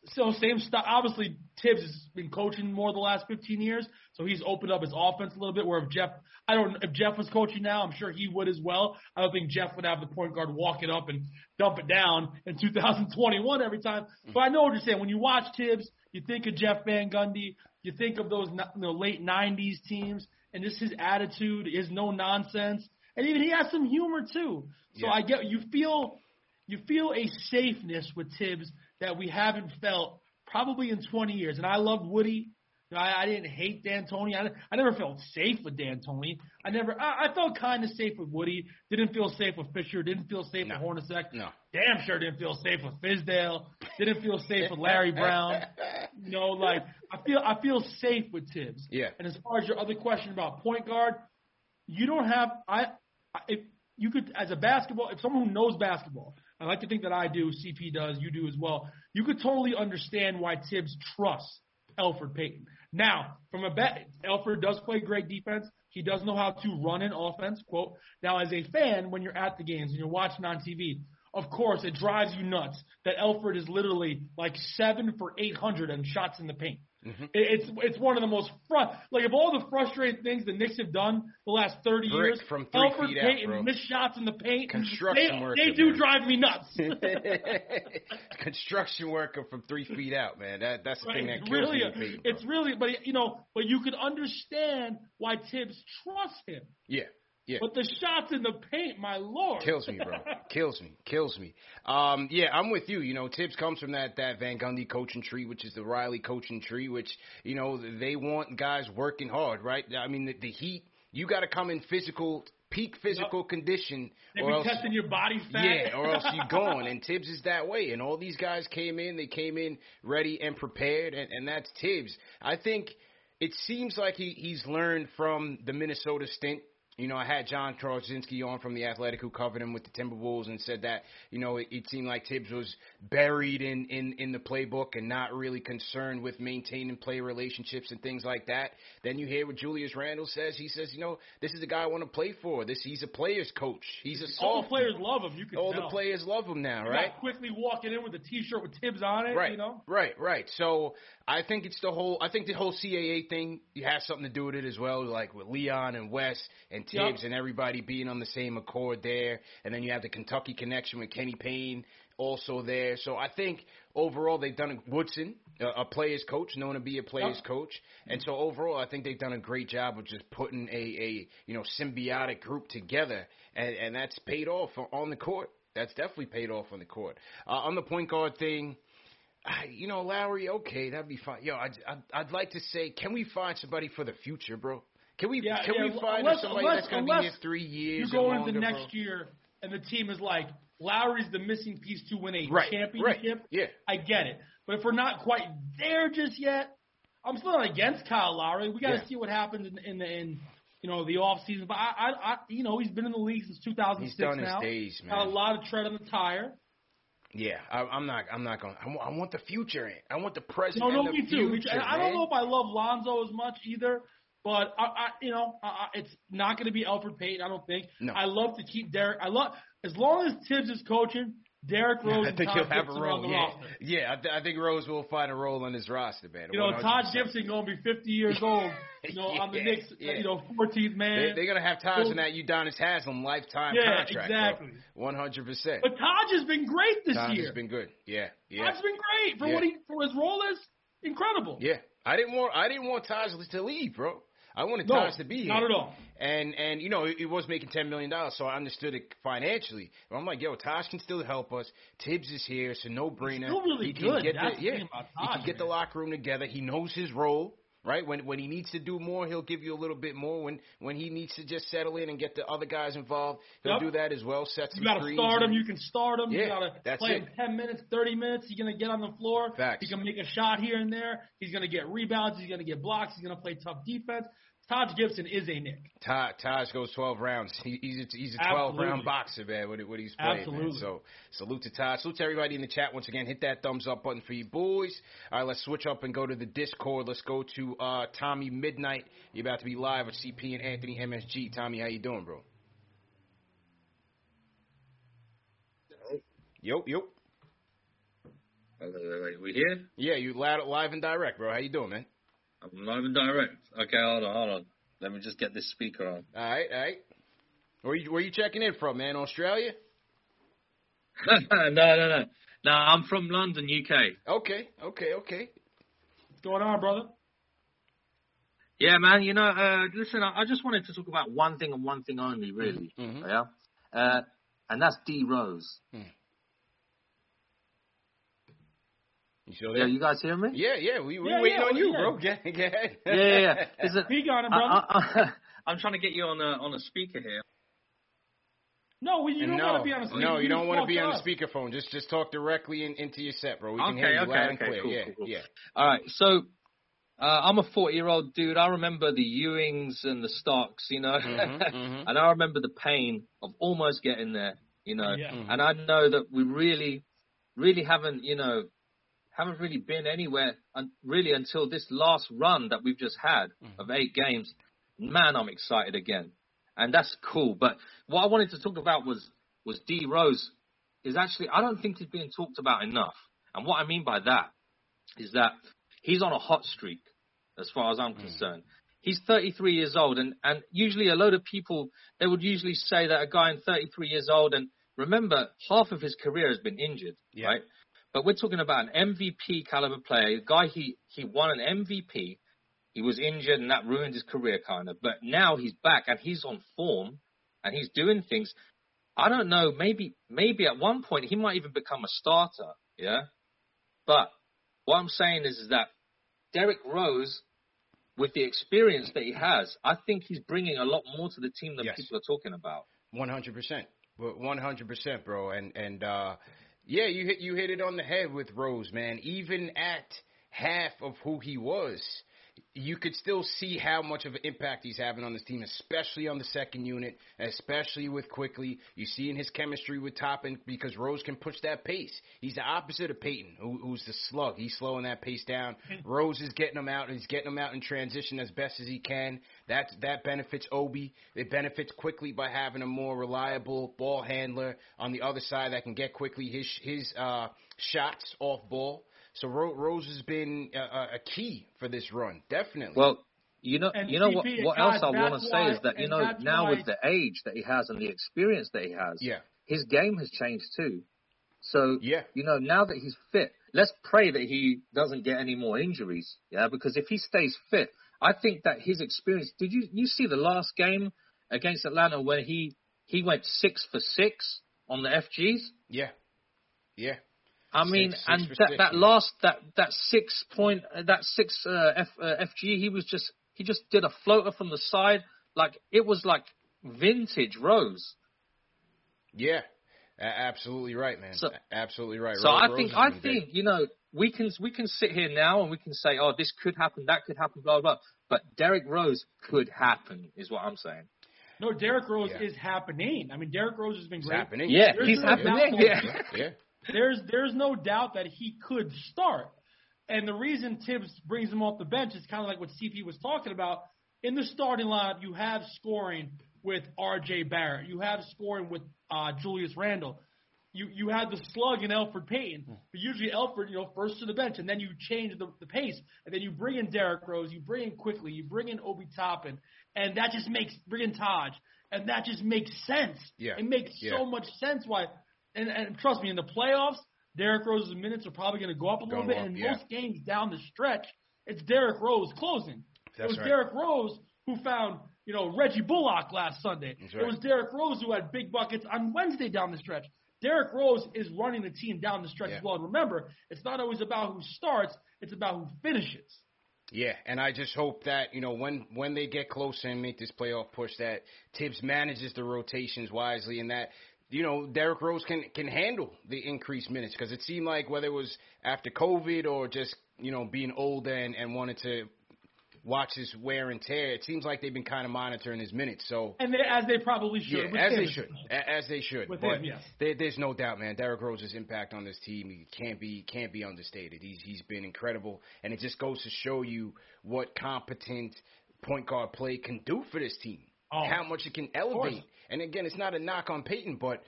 so same stuff. Obviously, Tibbs has been coaching more the last 15 years, so he's opened up his offense a little bit. Where if Jeff, I don't, if Jeff was coaching now, I'm sure he would as well. I don't think Jeff would have the point guard walk it up and dump it down in 2021 every time. Mm-hmm. But I know what you're saying. When you watch Tibbs, you think of Jeff Van Gundy, you think of those you know, late 90s teams, and just his attitude, his no nonsense, and even he has some humor too. So Yeah. I get you feel you feel a safeness with Tibbs that we haven't felt probably in 20 years. And I loved Woody. You know, I, I didn't hate D'Antoni. I, I never felt safe with D'Antoni. I never. I, I felt kind of safe with Woody. Didn't feel safe with Fisher. Didn't feel safe No. with Hornacek. No. Damn sure didn't feel safe with Fizdale. Didn't feel safe with Larry Brown. You know, like I feel I feel safe with Tibbs. Yeah. And as far as your other question about point guard, you don't have I if you could as a basketball if someone who knows basketball, I like to think that I do, CP does, you do as well. You could totally understand why Tibbs trusts Alfred Payton. Now, from a bet, Alfred does play great defense. He does know how to run an offense. Quote. Now, as a fan, when you're at the games and you're watching on TV, of course, it drives you nuts that Elfrid is literally like seven for 800 and shots in the paint. Mm-hmm. It's it's one of the most fr- like of all the frustrating things the Knicks have done the last 30 Brick years. from three Elfrid feet Payton out, bro. missed shots in the paint. Construction they, worker, They do man. drive me nuts. Construction worker from three feet out, man. That that's the Right, thing that kills really, me. bro. it's really, but you know, but you could understand why Tibbs trusts him. yeah, yeah. But the shots in the paint, my lord, Kills me, bro. kills me. Kills me. Um, yeah, I'm with you. You know, Tibbs comes from that that Van Gundy coaching tree, which is the Riley coaching tree, which you know they want guys working hard, right? I mean, the, the Heat, you got to come in physical, peak physical condition, They or else testing your body fat. Yeah, or else you're gone. And Tibbs is that way. And all these guys came in, they came in ready and prepared, and, and that's Tibbs. I think it seems like he, he's learned from the Minnesota stint. You know, I had Jon Krawczynski on from The Athletic who covered him with the Timberwolves and said that, you know, it, it seemed like Tibbs was buried in, in, in the playbook and not really concerned with maintaining player relationships and things like that. Then you hear what Julius Randle says. He says, you know, this is the guy I want to play for. This He's a player's coach. He's a All the players love him. You can all tell. the players love him now, You're right? Not Quickley walking in with a T-shirt with Tibbs on it. Right, You know. right, right. So I think it's the whole. I think the whole CAA thing has something to do with it as well, like with Leon and Wes and Tibbs Yep. and everybody being on the same accord there, and then you have the Kentucky connection with Kenny Payne also there. So I think overall they've done a Woodson, a, a player's coach, known to be a player's Yep. coach, and so overall I think they've done a great job of just putting a a you know symbiotic group together, and and that's paid off on the court. That's definitely paid off on the court. Uh, on the point guard thing. I, you know, Lowry, okay, that'd be fine. Yo, I'd, I'd, I'd like to say, can we find somebody for the future, bro? Can we, Yeah, can yeah, we find unless- somebody unless- that's going to be here three years You go into the next bro? year and the team is like Lowry's the missing piece to win a Right, championship. right, yeah. I get it. But if we're not quite there just yet, I'm still not against Kyle Lowry. We got to Yeah. see what happens in, in the in you know the off season. But I, I, I, you know, he's been in the league since 2006 He's done his now. days, Got a lot of tread on the tire. Yeah, I, I'm not, I'm not going. I, wa- I want the future. in. I want the present. No, no, me too. Me too. future, I don't know if I love Lonzo as much either, but I, I you know, I, I, it's not going to be Alfred Payton. I don't think. No. I love to keep Derrick. I love as long as Tibbs is coaching. Derrick Rose I and think Todd he'll have a Gibson are role. Yeah, yeah. I, th- I think Rose will find a role on his roster, man. You know, Todd 100%. Gibson going to be 50 years old. You know, on the Knicks, yeah. you know, 14th man. They, they're gonna have Taj in that Udonis Haslem lifetime Yeah, contract. exactly. One hundred percent. but Taj has been great this year. has been good. Yeah, yeah. Taj's been great for Yeah. what he for his role is incredible. Yeah, I didn't want I didn't want Taj to leave, bro. I wanted No, Taj to be here. not at all. And and you know he, was making ten million dollars, so I understood it financially. But I'm like, yo, Taj can still help us. Tibbs is here, it's a no brainer. still really he can good. Get That's the, yeah, about he can get the locker room together. He knows his role. Right when when he needs to do more, he'll give you a little bit more. When when he needs to just settle in and get the other guys involved, he'll Yep. do that as well. Set some You got to start him. You can start him. Yeah, you got to that's play it. him 10 minutes, 30 minutes. He's going to get on the floor. Facts. He can make a shot here and there. He's going to get rebounds. He's going to get blocks. He's going to play tough defense. Taj Gibson is a Knick. Taj, Taj goes 12 rounds. He, he's a, he's a 12 Absolutely. round boxer, man, what, what he's playing. Man. So salute to Taj. Salute to everybody in the chat once again. Hit that thumbs up button for you boys. All right, let's switch up and go to the Discord. Let's go to uh, Tommy Midnight. You're about to be live with CP and Anthony MSG. Tommy, how you doing, bro? Yo, yo. Wait, wait, wait, we here? Yeah, you loud, live and direct, bro. How you doing, man? I'm not even direct. Okay, hold on, hold on. Let me just get this speaker on. All right, all right. Where you, where you checking in from, man? Australia? no, no, no. No, I'm from London, UK. Okay, okay, okay. What's going on, brother? Yeah, man. You know, uh, listen, I, I just wanted to talk about one thing and one thing only, really. Mhm. Yeah, uh, and that's D Rose. You still Yeah, you guys hear me? Yeah, yeah, we we Yeah, waiting yeah, on you, yeah. bro. Get, get ahead. yeah, yeah. yeah. Listen, Speak on it, I, brother. I, I, am trying to get you on a on a speaker here. no, we, you don't no, want to be on a speaker. no, you don't want to be on the speakerphone. Just just talk directly in, into your set, bro. We can Okay, hear you okay, loud and okay, clear. cool, yeah, cool, cool. yeah. All right, so uh, I'm a 40 year old dude. I remember the Ewings and the Starks, you know, Mhm, mhm. and I remember the pain of almost getting there, you know. Yeah. Mhm. And I know that we really, really haven't, you know, haven't really been anywhere un- really until this last run that we've just had Mm-hmm. of eight games. Man, I'm excited again, and that's cool. But what I wanted to talk about was was D Rose. is actually I don't think is being talked about enough. And what I mean by that is that he's on a hot streak, as far as I'm Mm. concerned. He's 33 years old, and, and usually a load of people they would usually say that a guy in 33 years old, and remember half of his career has been injured, Yeah. right? But we're talking about an MVP caliber player, a guy he he won an MVP. He was injured, and that ruined his career kind of. But now he's back, and he's on form, and he's doing things. I don't know. Maybe maybe at one point he might even become a starter. Yeah. But what I'm saying is, is that Derrick Rose, with the experience that he has, I think he's bringing a lot more to the team than Yes. people are talking about. One hundred percent, one hundred percent, bro. And and uh, yeah, you hit you hit it on the head with Rose, man. Even at half of who he was, you could still see how much of an impact he's having on this team, especially on the second unit, especially with Quickley. You see in his chemistry with Toppin because Rose can push that pace. He's the opposite of Payton, who, who's the slug. He's slowing that pace down. Rose is getting him out. He's getting him out in transition as best as he can. That that benefits Obi. It benefits Quickley by having a more reliable ball handler on the other side that can get Quickley his his uh, shots off ball. So Ro- Rose has been a, a a key for this run, definitely. Well, you know, And you know what? CP, What guys, else I want to say is that you know that's now why- with the age that he has and the experience that he has, yeah, his game has changed too. So Yeah. you know now that he's fit, let's pray that he doesn't get any more injuries. Yeah, because if he stays fit, I think that his experience. Did you you see the last game against Atlanta when he he went six for six on the FGs? yeah, yeah. I mean, Six- six and for that, six, that last that that six point uh, that six uh, F, uh, FG, he was just he just did a floater from the side, like it was like vintage Rose. Yeah, absolutely right, man. So- absolutely right. So Ro- I think I been great. think you know we can we can sit here now and we can say oh this could happen that could happen blah blah. blah. But Derrick Rose could happen is what I'm saying. No, Derrick Rose Yeah. is happening. I mean, Derrick Rose has been it's happening. Yeah, There's he's happening. doubt Yeah. yeah. There's there's no doubt that he could start. And the reason Thibs brings him off the bench is kind of like what CP was talking about. In the starting lineup, you have scoring with R.J. Barrett. You have scoring with uh, Julius Randle. You you have the slug in Elfrid Payton. But usually Elfrid, you know, first to the bench, and then you change the, the pace, and then you bring in Derrick Rose, you bring in Quickley, you bring in Obi Toppin, and that just makes bring in Taj, and that just makes sense. Yeah. It makes Yeah. so much sense why and, and trust me, in the playoffs, Derrick Rose's minutes are probably going to go up a little Go bit. up, and yeah. most games down the stretch, it's Derrick Rose closing. That's it was right. Derrick Rose who found, you know, Reggie Bullock last Sunday. That's It right. was Derrick Rose who had big buckets on Wednesday down the stretch. Derrick Rose is running the team down the stretch Yeah. as well. And remember, it's not always about who starts; it's about who finishes. Yeah, and I just hope that you know when when they get closer and make this playoff push, that Thibs manages the rotations wisely, and that you know Derrick Rose can can handle the increased minutes because it seemed like whether it was after COVID or just you know being older and and wanted to watch his wear and tear, it seems like they've been kind of monitoring his minutes. So And they, as they probably should. yeah, as him. they should, as they should. With but him, yes. there, there's no doubt, man. Derrick Rose's impact on this team he can't be can't be understated. He's he's been incredible, and it just goes to show you what competent point guard play can do for this team. Oh, how much it can elevate. And again, it's not a knock on Payton, but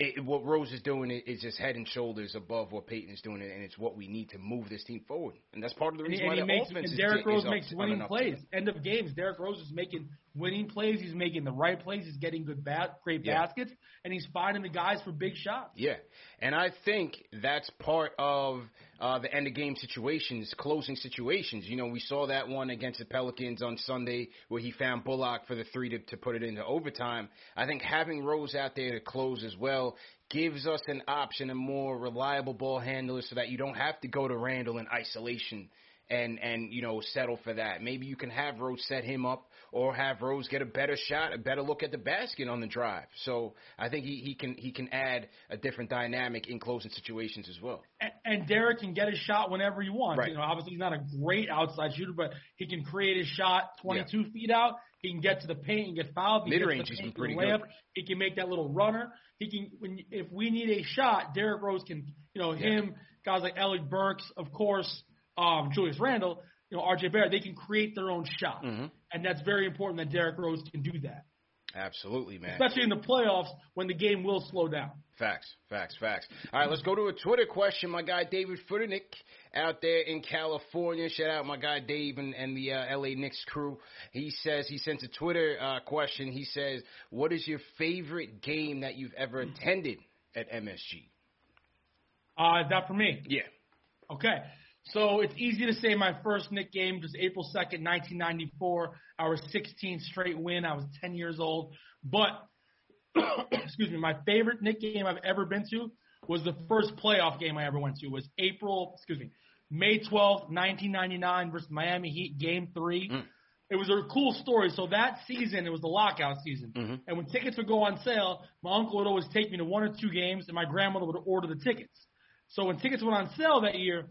it, what Rose is doing is is just head and shoulders above what Payton is doing, and it's what we need to move this team forward. And that's part of the reason and why makes, the offense and is, Derrick is Rose up makes winning plays. End of games, Derrick Rose is making winning plays. He's making the right plays. He's getting good bat, great Yeah. baskets, and he's finding the guys for big shots. Yeah, and I think that's part of uh, the end of game situations, closing situations. You know, we saw that one against the Pelicans on Sunday where he found Bullock for the three to, to put it into overtime. I think having Rose out there to close as well gives us an option, a more reliable ball handler, so that you don't have to go to Randle in isolation and and you know settle for that. Maybe you can have Rose set him up, or have Rose get a better shot, a better look at the basket on the drive. So I think he, he can he can add a different dynamic in closing situations as well. And, and Derrick can get his shot whenever he wants. Right. You know, obviously he's not a great outside shooter, but he can create his shot 22 feet out. He can get to the paint and get fouled. He Mid-range, gets to he's the been paint for the pretty good. He can make that little runner. He can when if we need a shot, Derrick Rose can. You know, Yeah. him guys like Alec Burks, of course, um, Julius Randle, you know, RJ Barrett, they can create their own shot, Mhm. and that's very important that Derrick Rose can do that. Absolutely, man. especially in the playoffs when the game will slow down. Facts, facts, facts. All right, let's go to a Twitter question. My guy David Furnick out there in California. Shout out my guy Dave and, and the uh, LA Knicks crew. He says he sent a Twitter uh, question. He says, "What is your favorite game that you've ever attended at MSG?" Uh, is that for me? Yeah. Okay. So it's easy to say my first Knick game was April 2nd, 1994. Our 16th straight win. I was 10 years old. But, excuse me, my favorite Knick game I've ever been to was the first playoff game I ever went to. It was April, excuse me, May 12th, 1999 versus Miami Heat, game three. Mm. It was a cool story. So that season, it was the lockout season. Mhm. And when tickets would go on sale, my uncle would always take me to one or two games, and my grandmother would order the tickets. So when tickets went on sale that year,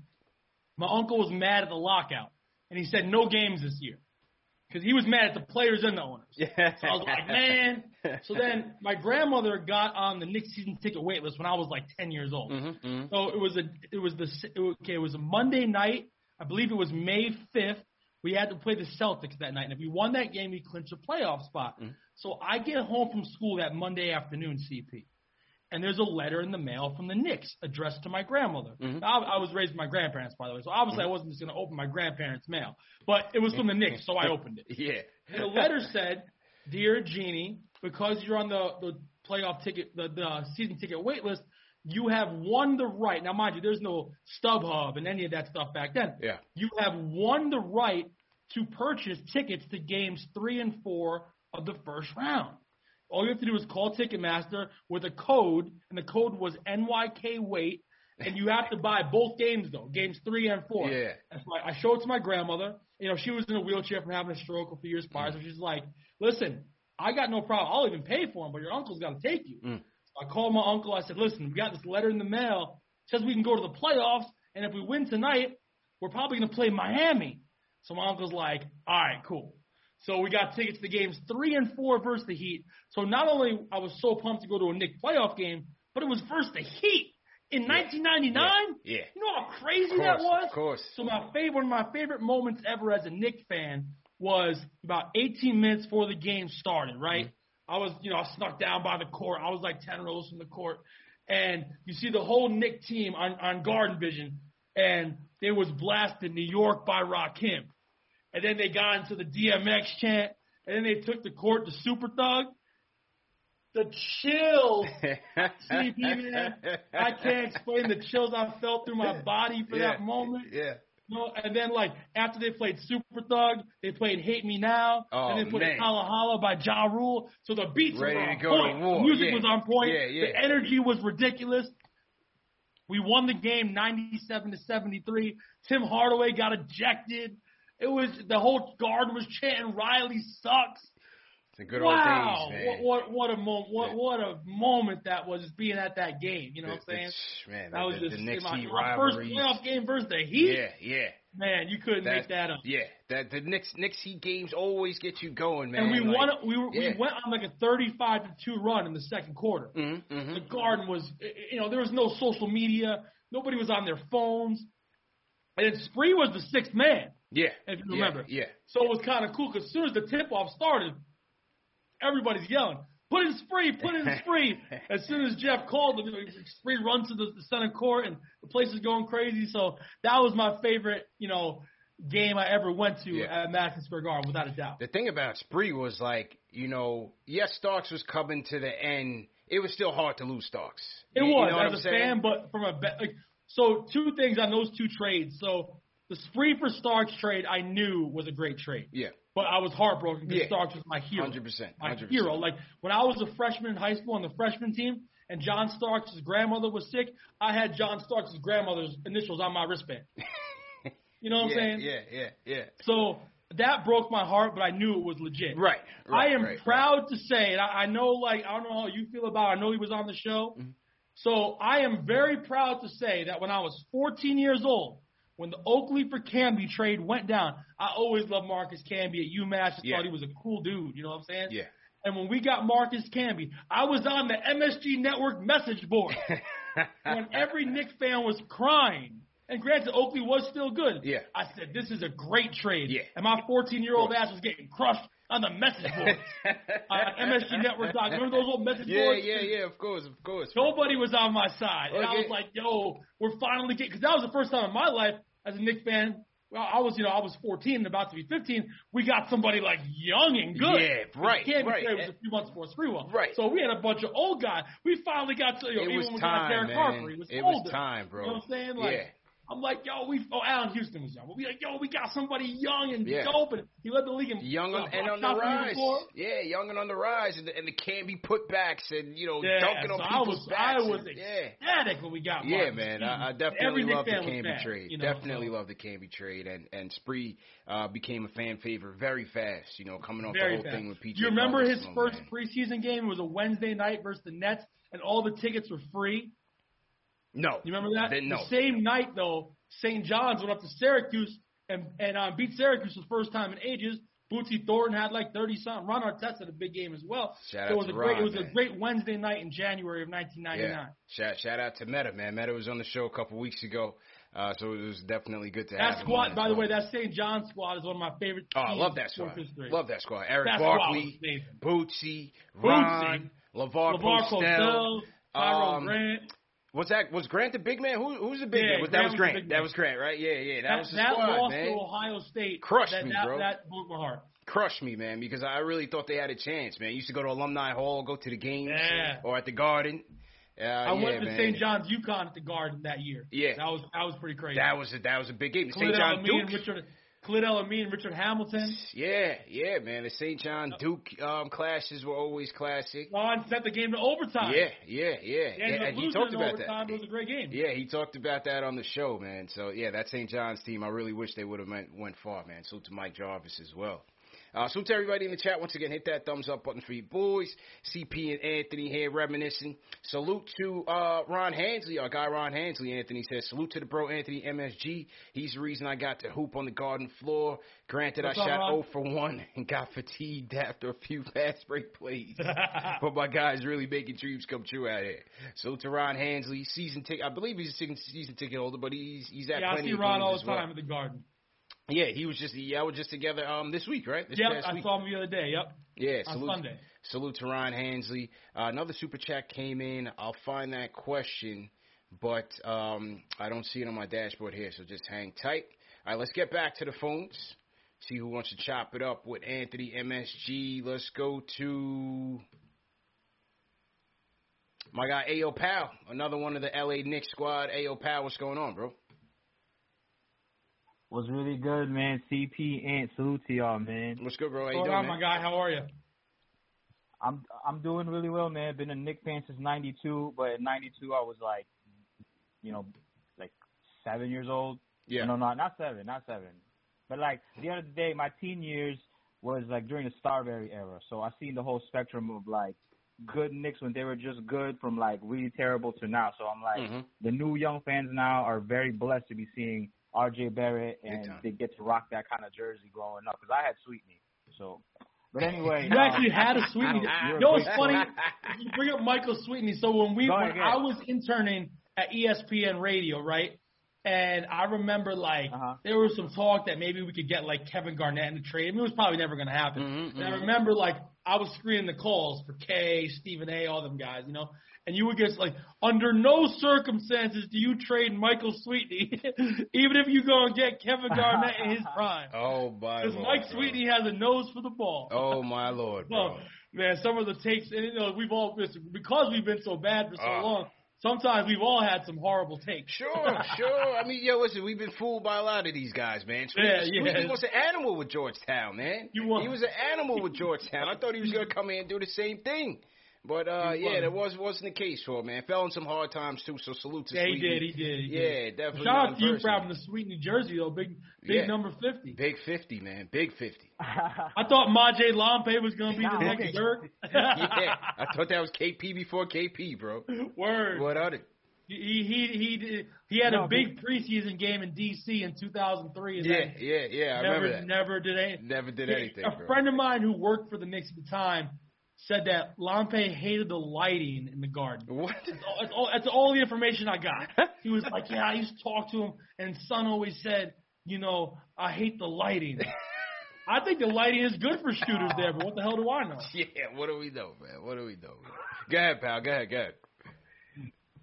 my uncle was mad at the lockout, and he said no games this year because he was mad at the players and the owners. Yeah. So I was like, man. So then my grandmother got on the Knicks season ticket wait list when I was like 10 years old. Mhm, mhm. So it was a it was the okay it was a Monday night. I believe it was May 5th. We had to play the Celtics that night, and if we won that game, we clinched a playoff spot. Mhm. So I get home from school that Monday afternoon, CP, and there's a letter in the mail from the Knicks addressed to my grandmother. Mhm. I, I was raised with my grandparents, by the way, so obviously I wasn't just going to open my grandparents' mail, but it was from the Knicks, so I opened it. Yeah. And the letter said, "Dear Jeannie, because you're on the the playoff ticket, the, the season ticket wait list, you have won the right. Now, mind you, there's no StubHub and any of that stuff back then. Yeah. You have won the right to purchase tickets to games three and four of the first round. All you have to do is call Ticketmaster with a code, and the code was NYK Wait, and you have to buy both games though, games three and four. Yeah. That's why I showed it to my grandmother. You know, she was in a wheelchair from having a stroke a few years prior, so she's like, "Listen, I got no problem. I'll even pay for them, but your uncle's got to take you." Mm. So I called my uncle. I said, "Listen, we got this letter in the mail. Says we can go to the playoffs, and if we win tonight, we're probably going to play Miami." So my uncle's like, "All right, cool." So we got tickets to the games three and four versus the Heat. So not only I was so pumped to go to a Knick playoff game, but it was versus the Heat in 1999. Yeah. You know how crazy Of that was? of course. So my favorite, one of my favorite moments ever as a Knick fan was about 18 minutes before the game started. Right, Mm-hmm. I was, you know, I snuck down by the court. I was like 10 rows from the court, and you see the whole Knick team on on Garden Vision, and it was blasted New York by Rakim, and then they got into the DMX chant, and then they took the court to Super Thug. The chills CP, man. I can't explain the chills I felt through my body for Yeah. that moment. Yeah. Know, and then like after they played Super Thug, they played Hate Me Now, Oh, and they played. Holla Holla by Ja Rule. So the beats Ready were on point. The music Yeah. was on point. Yeah, yeah. The energy was ridiculous. We won the game 97 to 73. Tim Hardaway got ejected. It was the whole guard was chanting Riley sucks. It's a good wow, old days, man. what what what a moment what what a moment that was just being at that game. You know what I'm saying? It's- Man, That the, was just the Knicks my, my first playoff game versus the Heat. Yeah, yeah. Man, you couldn't make that up. Yeah, that the Knicks Knicks Heat games always get you going, man. and we Like, won. We were, yeah. we went on like a thirty-five to two run in the second quarter. Mhm, mhm. The Garden was, you know, there was no social media. Nobody was on their phones. And Spree was the sixth man, Yeah, if you remember. Yeah, So it was kind of cool because as soon as the tip-off started, everybody's yelling, "Put in Spree! Put in Spree!" as soon as Jeff called, Spree runs to the, the center court, and the place is going crazy. So that was my favorite, you know, game I ever went to Yeah. at Madison Square Garden, without a doubt. The thing about Spree was like, you know, yes, Starks was coming to the end. It was still hard to lose Starks. It You- you was know as a saying? fan, but from a bet, like so two things on those two trades. So the Spree for Starks trade I knew was a great trade, Yeah, but I was heartbroken because Yeah. Starks was my hero. hundred percent, my hundred hero. Like when I was a freshman in high school on the freshman team, and John Starks' grandmother was sick, I had John Starks' grandmother's initials on my wristband. You know what yeah, I'm saying? Yeah, yeah, yeah. So that broke my heart, but I knew it was legit. Right. right I am right, proud to say, and I, I know, like, I don't know how you feel about. It. I know he was on the show, Mm-hmm. so I am very proud to say that when I was 14 years old, when the Oakley for Camby trade went down, I always loved Marcus Camby at UMass. Just Yeah. thought he was a cool dude. You know what I'm saying? Yeah. And when we got Marcus Camby, I was on the MSG Network message board when every Knicks fan was crying. And granted, Oakley was still good. Yeah. I said, this is a great trade. Yeah. And my 14 year old ass was getting crushed on the message boards on uh, MSG Network. Remember those old message yeah, boards? yeah, yeah. Yeah. Of course, of course. Nobody was on my side, and I was like, "Yo, we're finally getting." Because that was the first time in my life as a Knicks fan. Well, I was, you know, I was 14 and about to be 15. We got somebody like young and good. Yeah, right, Can't be right. It was a few months before Sprewell. Right. So we had a bunch of old guys. We finally got to, you know, It even was when we time, got Derek man. Harper, he was It was time, bro. You know what I'm saying? Like, Yeah. I'm like, yo, we. Oh, Allan Houston was young. But we like, yo, we got somebody young and Yeah. dope, and he led the league in Young uh, on, and on the shots the year rise. Yeah, young and on the rise, and the, and the can be putbacks, and you know, Yeah, dunking on so I people's was, backs. I was and- yeah. ecstatic when we got Yeah, Martin man, I, I definitely love the Camby mad, trade. you know, definitely so. love the Camby trade, and and Spree uh, became a fan favorite very fast. You know, coming off Very the whole fast. thing with PJ. You remember his first man. preseason game? It was a Wednesday night versus the Nets, and all the tickets were free. No, You remember that? Then no. The same night, though, St. John's went up to Syracuse and and um, beat Syracuse for the first time in ages. Bootsy Thornton had like thirty something. Ron Artest had a big game as well. Shout so it out was to a great Ron, it was man. a great Wednesday night in January of 1999. Yeah. Shout shout out to Metta, man. Metta was on the show a couple weeks ago, uh, so it was definitely good to have That squad, by the way, that St. John's squad is one of my favorite. Oh, I love that squad. Love that squad. Eric That Barkley, amazing. Bootsy, Bootsy, Ron, Lavor, Lavor Postell. Postell, Tyrone um, Grant. Was that was Grant the big man? Who who's the big Yeah, man? Was, that was was Grant. big That man. was Grant, right? Yeah, yeah. That, That, was the that squad, loss man. to Ohio State Crushed that, me, that, bro. That broke my heart. Crushed me, man, because I really thought they had a chance, man. used to go to Alumni Hall, go to the games, Yeah. or at the Garden. Uh, I yeah, went to man. St. John's UConn at the Garden that year. Yeah. that was that was pretty crazy. That was a, that was a big game. St. Khalid John Duke. Richard, Khalid El-Amin, and Richard Hamilton. Yeah, yeah, man. The St. John Duke um, clashes were always classic. Ron set the game to overtime. Yeah, yeah, yeah. Up and he talked about overtime. that. It was a great game. Yeah, he talked about that on the show, man. So yeah, that St. John's team, I really wish they would have went, went far, man. So to Mike Jarvis as well. Uh, salute to everybody in the chat. Once again, hit that thumbs up button for you boys. CP and Anthony here reminiscing. Salute to uh, Ron Hansley, our guy Ron Hansley. Anthony says, salute to the bro Anthony MSG. He's the reason I got to hoop on the garden floor. Granted, What's I shot Ron? 0 for 1 and got fatigued after a few fast break plays. but my guy's really making dreams come true out here. Salute to Ron Hansley, season ticket. I believe he's a season, season ticket holder, but he's he's at yeah, I see Ron all the as well. time at the Garden. Yeah, he was just yeah, we're just together um this week, right? This Yep, I week. saw him the other day. Yep, yeah, on salute, Sunday. salute to Ron Hansley. Uh, another super chat came in. I'll find that question, but um I don't see it on my dashboard here, so just hang tight. All right, let's get back to the phones. See who wants to chop it up with Anthony MSG. Let's go to my guy Ayo Pal, another one of the LA Knicks squad. Ayo Pal, what's going on, bro? Was really good, man. CP and salute to y'all, man. What's good, bro? How you What's doing, on, man? my guy? How are you? I'm I'm doing really well, man. Been a Knick fan since '92, but at '92 I was like, you know, like seven years old. Yeah. No, no, not seven, not seven. But like the other day, my teen years was like during the Starbury era. So I seen the whole spectrum of like good Knicks when they were just good from like really terrible to now. So I'm like, Mhm. the new young fans now are very blessed to be seeing R.J. Barrett and they get to rock that kind of jersey growing up. Because I had Sweetney. So, but anyway, You um, actually had a Sweetney. You're know what's funny? You bring up Michael Sweetney. So when we Go when ahead. I was interning at ESPN Radio, right? And I remember like Uh-huh. there was some talk that maybe we could get like Kevin Garnett in the trade. I mean, it was probably never going to happen. Mhm, And I mhm. remember like I was screening the calls for K, Stephen A, all them guys, you know. And you would get like, under no circumstances do you trade Michael Sweetney, even if you go and get Kevin Garnett in his prime. Oh my Because lord, Mike bro. Sweetney has a nose for the ball. Oh my lord, bro. Well, man, some of the takes, and you know, we've all because we've been so bad for so Ah. long. Sometimes we've all had some horrible takes. Sure, sure. I mean, yo, listen, we've been fooled by a lot of these guys, man. Sweetney, Yeah, yeah. Sweetney was an animal with Georgetown, man. He was. He was an animal with Georgetown. I thought he was gonna come in and do the same thing. But uh, yeah, that was wasn't the case for him, man. Fell in some hard times too. So salute to Yeah, he did. He did. He Yeah, did. definitely. Shout out to you person. for having the Sweetney jersey though. Big, big Yeah. number fifty. Big fifty, man. Big fifty. I thought Maciej Lampe was gonna be the next okay. Dirk. yeah, I thought that was KP before KP, bro. Word. What other? He he he did, he had No, a big preseason game in DC in 2003. Yeah, yeah, yeah. I never remember that. never did any, Never did anything, A bro. friend of mine who worked for the Knicks at the time said that Lampe hated the lighting in the garden. What? That's all, that's all, that's all the information I got. He was like, "Yeah, I used to talk to him, and son always said, you know, I hate the lighting." I think the lighting is good for shooters there, but what the hell do I know? Yeah, what do we know, man? What do we know? Man? Go ahead, pal. Go ahead. Go ahead.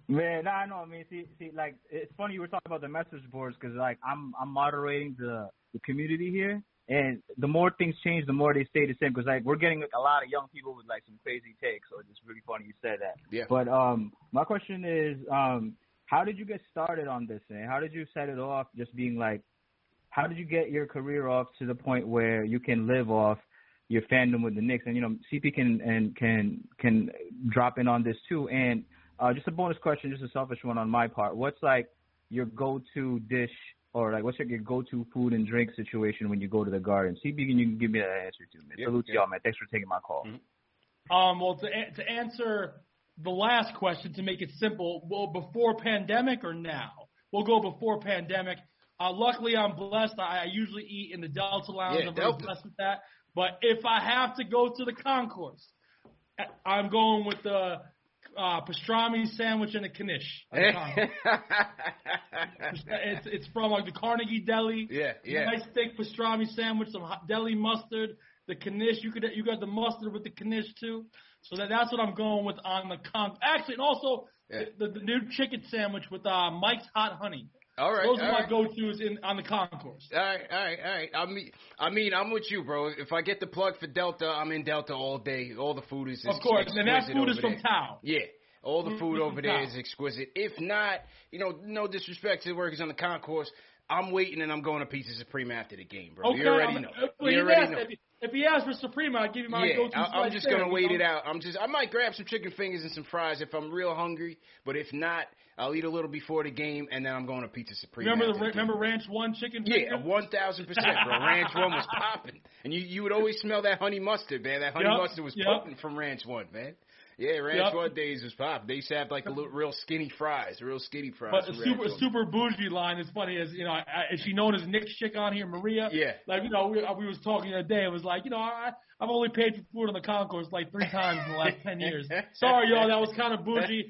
Man, nah, I know. I mean, see, see, like it's funny you were talking about the message boards because like I'm I'm moderating the the community here, and the more things change, the more they stay the same. Because like we're getting a lot of young people with like some crazy takes, so it's just really funny you said that. Yeah. But um, my question is, um, how did you get started on this thing? How did you set it off? Just being like, how did you get your career off to the point where you can live off your fandom with the Knicks? And you know, CP can and can can drop in on this too. And uh, just a bonus question, just a selfish one on my part. What's like your go-to dish, or like what's like your go-to food and drink situation when you go to the Garden? CP, can you can give me that answer too, man? Yeah, Salute to yeah. y'all, man. Thanks for taking my call. Mhm. Um, well, to a- to answer the last question, to make it simple, well, before pandemic or now? We'll go before pandemic. Uh, luckily, I'm blessed. I, I usually eat in the Delta Lounge. Yeah, I'm very Delta. blessed with that. But if I have to go to the concourse, I'm going with the uh, pastrami sandwich and a knish. at the concourse. it's it's from like the Carnegie Deli. Yeah, yeah. Nice thick pastrami sandwich, some hot deli mustard, the knish. You could you got the mustard with the knish too. So that that's what I'm going with on the con. Actually, and also Yeah. the, the new chicken sandwich with uh, Mike's hot honey. All right. Those all are my right. go-tos in on the concourse. All right, all right, all right. I mean, I mean, I'm with you, bro. If I get the plug for Delta, I'm in Delta all day. All the food is, Of course, and that food is from there. Tao. Yeah, all the food over there is exquisite. If not, you know, no disrespect to the workers on the concourse. I'm waiting and I'm going to Pizza Suprema after the game, bro. Okay, you already I'm, know. He you already know. If, he, asked for Supreme, I'd give him my Yeah, go-to. I, I'm just there, gonna wait know? it out. I'm just, I might grab some chicken fingers and some fries if I'm real hungry. But if not, I'll eat a little before the game, and then I'm going to Pizza Suprema. Remember the the game. remember Ranch One chicken? Yeah, finger? one thousand percent, bro. Ranch One was popping, and you you would always smell that honey mustard, man. That honey Yep, mustard was yep. popping from Ranch One, man. Yeah, Ranch Yep. One days was pop. They used to have like a little, real skinny fries, real skinny fries. But the super super bougie line is funny. Is you know, I, is she known as Nick's chick on here, Maria? Yeah. Like you know, we, uh, we was talking the other day. It was like you know, I I've only paid for food on the concourse like three times in the last ten years. Sorry, y'all, that was kind of bougie.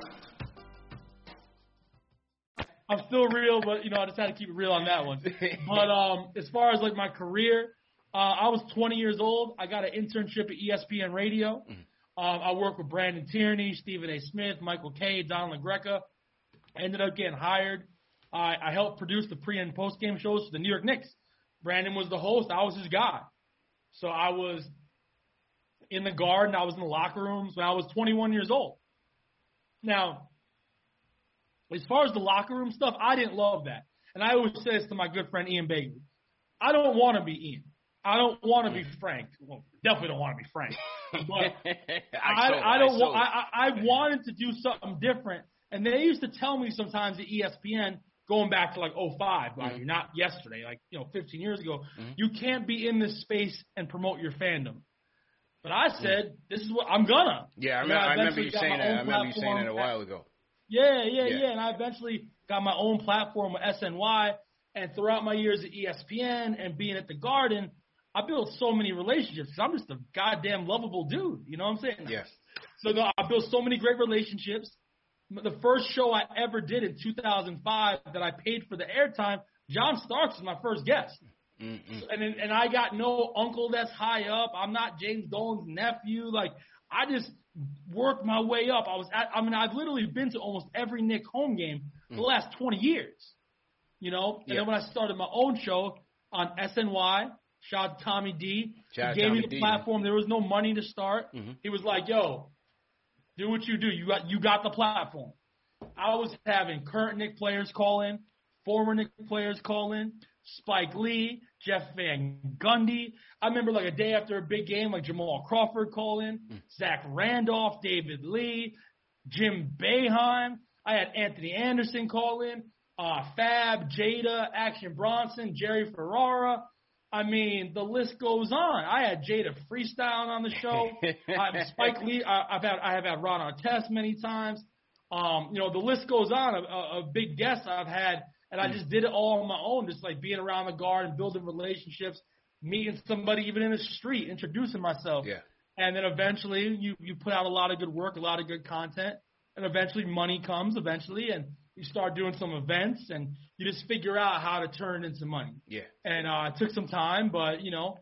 I'm still real, but you know, I just had to keep it real on that one. But um, as far as like my career, uh, I was 20 years old. I got an internship at ESPN Radio. Um, I worked with Brandon Tierney, Stephen A. Smith, Michael Kay, Don LaGreca. I ended up getting hired. I, I helped produce the pre and post game shows for the New York Knicks. Brandon was the host. I was his guy. So I was in the garden. I was in the locker rooms when I was 21 years old. Now, as far as the locker room stuff, I didn't love that. And I always say this to my good friend Ian Bagley. I don't want to be Ian. I don't want to be Frank. Well, definitely don't want to be Frank. But I, it, I don't. wa- I, I I wanted to do something different, and they used to tell me sometimes at ESPN, going back to like '05, like Mhm. not yesterday, like you know 15 years ago, Mhm. you can't be in this space and promote your fandom. But I Mm. said, this is what I'm gonna. Yeah, I, remember, I remember you saying that. I remember you saying that a while ago. Yeah, yeah, Yeah. yeah, And I eventually got my own platform with SNY. And throughout my years at ESPN and being at the Garden, I built so many relationships. I'm just a goddamn lovable dude. You know what I'm saying? Yeah. So the, I built so many great relationships. The first show I ever did in 2005 that I paid for the airtime, John Starks was my first guest. Mm-mm. And and I got no uncle that's high up. I'm not James Dolan's nephew. Like I just worked my way up. I was at, I mean, I've literally been to almost every Knick home game for the last 20 years. You know, and Yeah. then when I started my own show on SNY, shout out to Tommy D. Shout he gave Tommy me the D, platform. There was no money to start. Mhm. He was like, "Yo, do what you do. You got you got the platform." I was having current Knick players call in, former Knick players call in, Spike Lee, Jeff Van Gundy. I remember like a day after a big game, like Jamal Crawford calling, Zach Randolph, David Lee, Jim Boeheim. I had Anthony Anderson call in, uh, Fab, Jada, Action Bronson, Jerry Ferrara. I mean, the list goes on. I had Jada freestyling on the show. Spike Lee. I, I've had I have had Ron Artest many times. Um, you know, the list goes on of of big guests I've had, and I just did it all on my own, just like being around the garden, building relationships, meeting somebody even in the street, introducing myself. Yeah. And then eventually you you put out a lot of good work, a lot of good content, and eventually money comes eventually, and you start doing some events, and you just figure out how to turn it into money. Yeah. And uh, it took some time, but you know,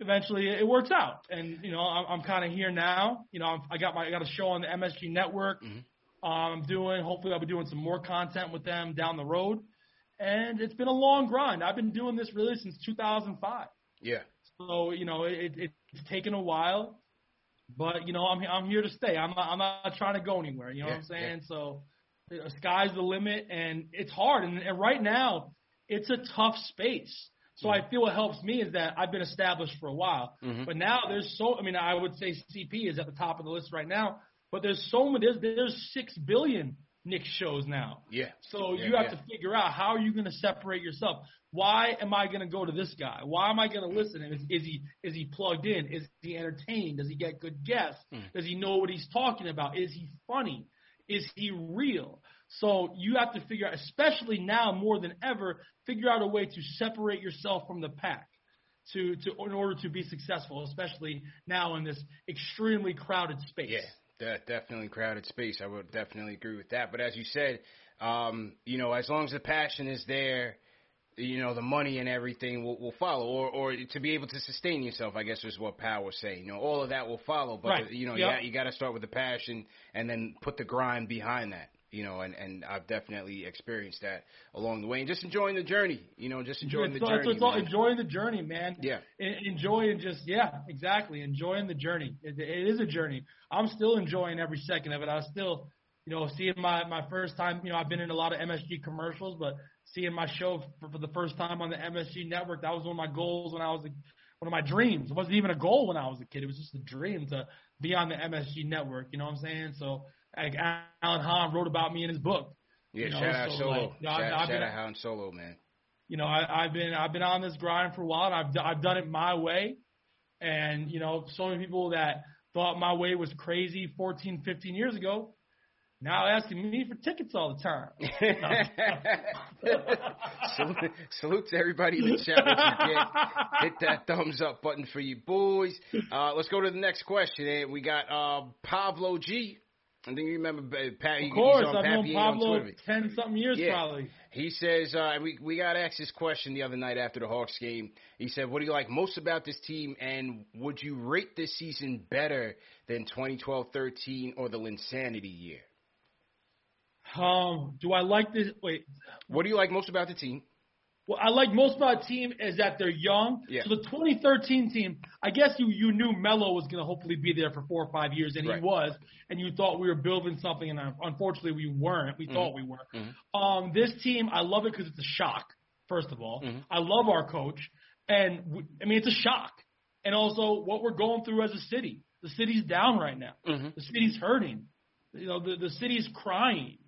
eventually it works out. And you know, I'm, I'm kind of here now. You know, I'm, I got my I got a show on the MSG network. Mhm. Um, I'm doing. Hopefully, I'll be doing some more content with them down the road. And it's been a long grind. I've been doing this really since 2005. Yeah. So you know, it, it, it's taken a while, but you know, I'm I'm here to stay. I'm not, I'm not trying to go anywhere. You know what I'm Yeah, yeah. saying? So, the sky's the limit, and it's hard. And, and right now, it's a tough space. So I feel what helps me is that I've been established for a while, Mhm. but now there's so. I mean, I would say CP is at the top of the list right now, but there's so many. There's there's six billion Knick shows now. Yeah. So Yeah, you have yeah. to figure out how are you going to separate yourself. Why am I going to go to this guy? Why am I going to listen? Is, is he is he plugged in? Is he entertained? Does he get good guests? Mm. Does he know what he's talking about? Is he funny? Is he real? So you have to figure out, especially now more than ever, figure out a way to separate yourself from the pack. To, to in order to be successful, especially now in this extremely crowded space. Yeah, de- definitely crowded space. I would definitely agree with that. But as you said, um, you know, as long as the passion is there, you know, the money and everything will, will follow, or or to be able to sustain yourself. I guess is what Power was saying. You know, all of that will follow. But Right. you know, Yep. you, you got to start with the passion and then put the grind behind that. You know, and and I've definitely experienced that along the way, and just enjoying the journey. You know, just enjoying the It's all- journey. it's all enjoying the journey, man. Yeah. En- enjoy and just yeah, exactly. Enjoying the journey. It, it is a journey. I'm still enjoying every second of it. I still, you know, seeing my my first time. You know, I've been in a lot of MSG commercials, but seeing my show for, for the first time on the MSG network, that was one of my goals when I was a, one of my dreams. It wasn't even a goal when I was a kid. It was just a dream to be on the MSG network. You know what I'm saying? So, like Alan Hahn wrote about me in his book. Yeah, you know, shout out so, Solo. like, you know, I've- shout I've shout been- out Han Solo, man. you know, I, I've been I've been on this grind for a while. And I've I've done it my way, and you know, so many people that thought my way was crazy 14, 15 years ago, now asking me for tickets all the time. salute, salute to everybody in the chat. What you get. Hit that thumbs up button for you boys. Uh, let's go to the next question. And we got uh, Pablo G. I think you remember uh, Pat. Of course, he's on I've known Pablo ten something years Yeah. probably. He says uh, we we got asked this question the other night after the Hawks game. He said, "What do you like most about this team, and would you rate this season better than 2012-13 or the Linsanity year? Um, do I like this? Wait, What do you like most about the team? What I like most about the team is that they're young. Yeah. So the 2013 team, I guess you you knew Melo was going to hopefully be there for four or five years, and Right. he was, and you thought we were building something, and unfortunately we weren't. We thought we were. Mhm. Um, this team, I love it because it's a shock. First of all, Mhm. I love our coach, and we, I mean it's a shock, and also what we're going through as a city. The city's down right now. Mhm. The city's hurting. You know, the the city's crying.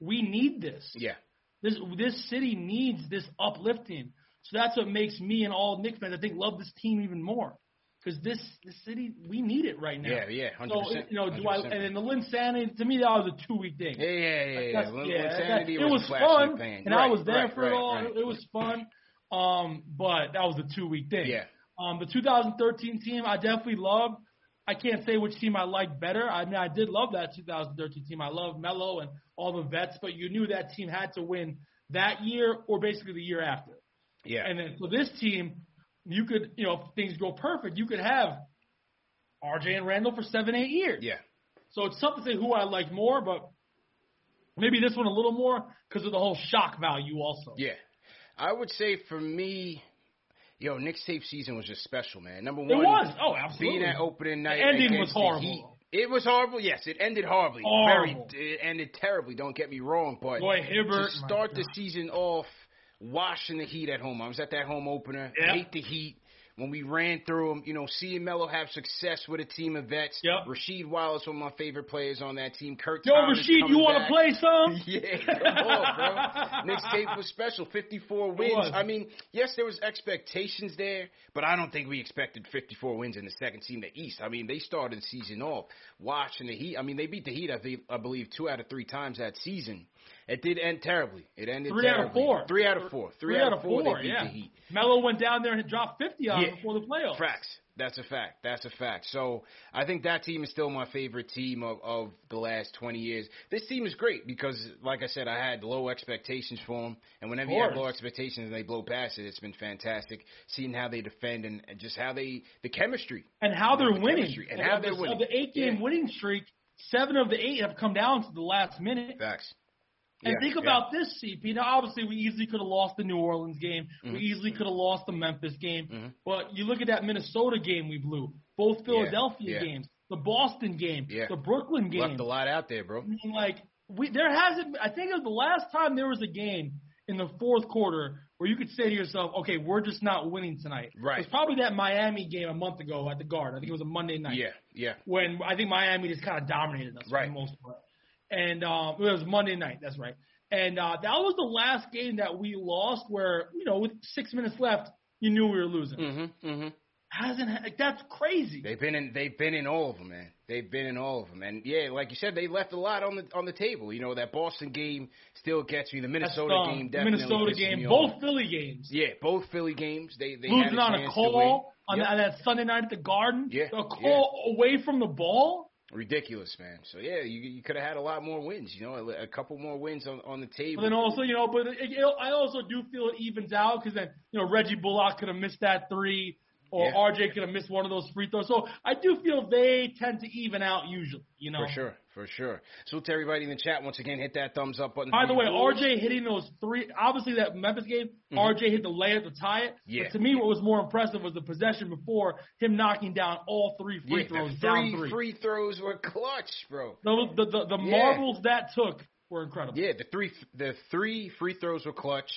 We need this. Yeah, This this city needs this uplifting. So that's what makes me and all Knicks fans, I think, love this team even more. Because this this city, we need it right now. yeah, yeah, hundred So percent. you know, do I? And then the Linsanity, to me, that was a two week thing. Yeah, yeah, yeah, yeah. That's- yeah, Linsanity that- it was, was a flash in fun, pan. and I was there right, for right, it all. right. It, it was fun, um, but that was a two week thing. Yeah. Um, the 2013 team, I definitely loved. I can't say which team I liked better. I mean, I did love that 2013 team. I love Melo and all the vets, but you knew that team had to win that year or basically the year after. Yeah, And then for this team, you could, you know, if things go perfect, you could have RJ and Randle for seven, eight years. Yeah. So it's tough to say who I like more, but maybe this one a little more because of the whole shock value also. Yeah. I would say for me, yo, Knicks tape season was just special, man. Number one, It was. Oh, absolutely. being at opening night. The ending was horrible. Heat. It was horrible. Yes, it ended horribly. Horrible. Very. It ended terribly. Don't get me wrong, but Roy Hibbert, to start the season off, washing the Heat at home. I was at that home opener. Yep. Hate the Heat. When we ran through them, you know, seeing Melo have success with a team of vets. Yep. Rasheed Wallace, one of my favorite players on that team. Kurt Yo, Thomas Rasheed, you want to play some? Yeah, come on, bro. Knicks tape was special. 54 wins. I mean, yes, there was expectations there, but I don't think we expected 54 wins in the second team, the East. I mean, they started the season off watching the Heat. I mean, they beat the Heat, I, think, I believe, two out of three times that season. It did end terribly. It ended Three out of four. Three out of four. Three, out of four. they beat yeah. the Heat. Melo went down there and dropped 50 on Yeah. before the playoffs. Facts. That's a fact. That's a fact. So I think that team is still my favorite team of, of the last 20 years. This team is great because, like I said, I had low expectations for them. And whenever you have low expectations and they blow past it, it's been fantastic. Seeing how they defend and, and just how they, the chemistry. And how they're The winning. chemistry and how the- they're winning. Of the eight-game Yeah. winning streak, seven of the eight have come down to the last minute. Facts. And Yeah, think yeah. about this, CP. Now, obviously, we easily could have lost the New Orleans game. Mhm. We easily could have lost the Memphis game. Mhm. But you look at that Minnesota game we blew, both Philadelphia yeah. games, the Boston game, Yeah. the Brooklyn game. Left a lot out there, bro. I mean, like we there hasn't. I think it was the last time there was a game in the fourth quarter where you could say to yourself, "Okay, we're just not winning tonight." Right. It was probably that Miami game a month ago at the Guard. I think it was a Monday night. Yeah, yeah. When I think Miami just kind of dominated us Right. for the most part. And um, it was Monday night. That's right. And uh, that was the last game that we lost, where you know with six minutes left, you knew we were losing. Mm-hmm, mm-hmm. Hasn't like that's crazy. They've been in. They've been in all of them, man. They've been in all of them, and yeah, like you said, they left a lot on the on the table. You know that Boston game still gets me. The Minnesota um, game the definitely Minnesota game, both off. Philly games. Yeah, both Philly games. They they losing had a on a call on, win. that, on that Sunday night at the Garden. Yeah, a call away from the ball. Ridiculous, man. So yeah, you you could have had a lot more wins. You know, a, a couple more wins on on the table. Then also, you know, but it, it, I also do feel it evens out because then, you know, Reggie Bullock could have missed that three, or Yeah. RJ could have missed one of those free throws. So I do feel they tend to even out usually. You know. For sure, for sure. So to everybody in the chat, once again, hit that thumbs up button. By the way, boys. RJ hitting those three, obviously that Memphis game, RJ hit the layup to tie it. Mm-hmm. Yeah. But to me, what was more impressive was the possession before him knocking down all three free yeah, throws three three. free throws were clutch, bro. The, the, the, the Yeah. marbles that took were incredible. Yeah, the three the three free throws were clutch.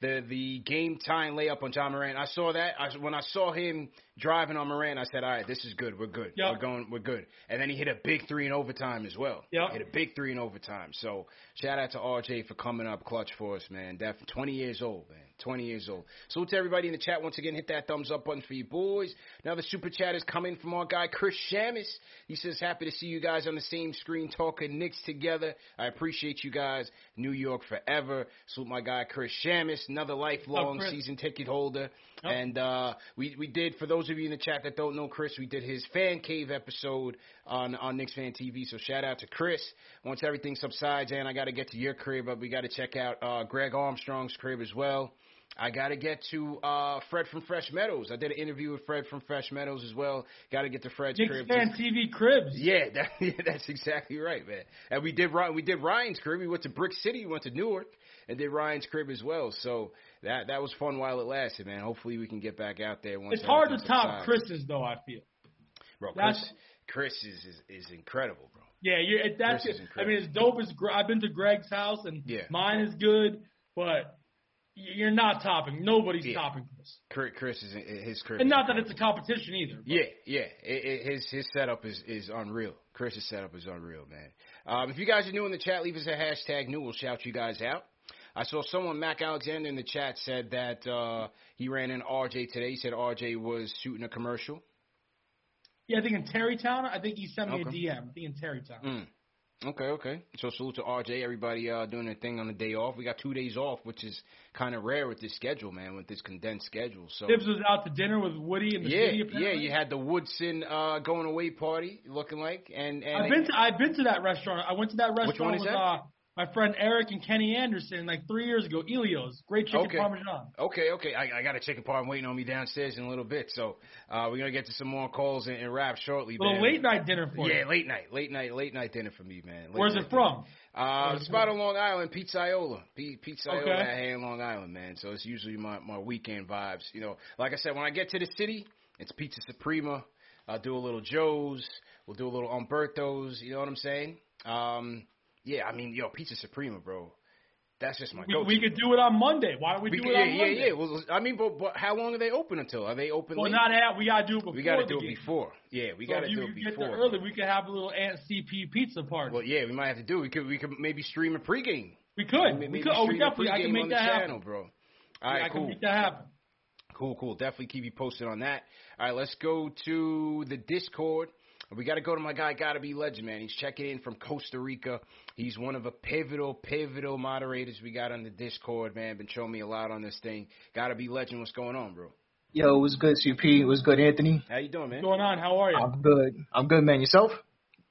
The the game time layup on Ja Morant. I saw that. I, when I saw him driving on Morant, I said, "All right, this is good. We're good. Yep. We're going. We're good." And then he hit a big three in overtime as well. Yep. Hit a big three in overtime. So shout out to RJ for coming up clutch for us, man. Definitely 20 years old, man. 20 years old. So to everybody in the chat, once again, hit that thumbs up button for you boys. Now the super chat is coming from our guy Chris Shamus. He says, "Happy to see you guys on the same screen talking Knicks together. I appreciate you guys. New York forever." Salute my guy Chris Shamus, another lifelong Chris? season ticket holder. Yep. And uh, we we did for those of you in the chat that don't know Chris, we did his fan cave episode on on Knicks Fan TV. So shout out to Chris. Once everything subsides, and I got to get to your crib, but we got to check out uh, Greg Armstrong's crib as well. I got to get to uh, Fred from Fresh Meadows. I did an interview with Fred from Fresh Meadows as well. Got to get to Fred's Knicks crib. fan TV cribs. Yeah, that, yeah, that's exactly right, man. And we did we did Ryan's crib. We went to Brick City, we went to Newark, and did Ryan's crib as well. So that that was fun while it lasted, man. Hopefully we can get back out there once. It's hard to top subsides. Chris's though. I feel. Bro, Chris, That's- Chris is, is is incredible, bro. Yeah, you it, that's it. I mean, as dope as I've been to Greg's house and Yeah. mine is good, but you're not topping. Nobody's Yeah. topping Chris. Chris, Chris is his crib. And not that it's a competition either. Yeah, yeah. It, it, his his setup is is unreal. Chris's setup is unreal, man. Um, if you guys are new in the chat, leave us a hashtag new. We'll shout you guys out. I saw someone, Mac Alexander, in the chat said that uh, he ran in RJ today. He said RJ was shooting a commercial. Yeah, I think in Tarrytown. I think he sent me Okay. a DM. I think in Tarrytown. Mm. Okay, okay. So salute to RJ. Everybody uh, doing their thing on the day off. We got two days off, which is kind of rare with this schedule, man. With this condensed schedule. So Thibs was out to dinner with Woody and the yeah, city. yeah. Apparently. You had the Woodson uh, going away party looking like, and and I've been to I've been to that restaurant. I went to that restaurant Which one is with that? uh my friend Eric and Kenny Anderson like three years ago. Elio's great chicken Okay. parmesan. Okay, okay. I, I got a chicken parm waiting on me downstairs in a little bit, so uh, we're gonna get to some more calls and, and rap shortly. little man. late night dinner for Yeah, you. Yeah, late night, late night, late night dinner for me, man. Late Where's it from? dinner. Uh, Where's it's it about on Long Island, Pizzaiola. P- Pizzaiola Okay. out here in Long Island, man. So it's usually my my weekend vibes. You know, like I said, when I get to the city, it's Pizza Suprema. I'll do a little Joe's. We'll do a little Umberto's. You know what I'm saying? Um, yeah, I mean, yo, Pizza Suprema, bro. That's just my We, we could do it on Monday. Why don't we, We do it yeah, on yeah, Monday? yeah. Well, I mean, but, but how long are they open until? Are they open Well, late? not at. We gotta do it before we got to do it game. before. Yeah, we So got to if you, do it you before. get there early. We could have a little Aunt CP pizza party. Well, yeah, we might have to do. it. We could we could maybe stream a pregame. we could. Maybe we could. Oh, we definitely. I can make that happen. channel, bro. All Yeah, right, I can cool, make that happen. cool, cool. Definitely keep you posted on that. All right, let's go to the Discord. We got to go to my guy, gotta be legend, man. He's checking in from Costa Rica. He's one of the pivotal, pivotal moderators we got on the Discord, man. Been showing me a lot on this thing. Gotta be legend. What's going on, bro? Yo, it was good, CP. It was good, Anthony. How you doing, man? What's going on? How are you? I'm good. I'm good, man. Yourself?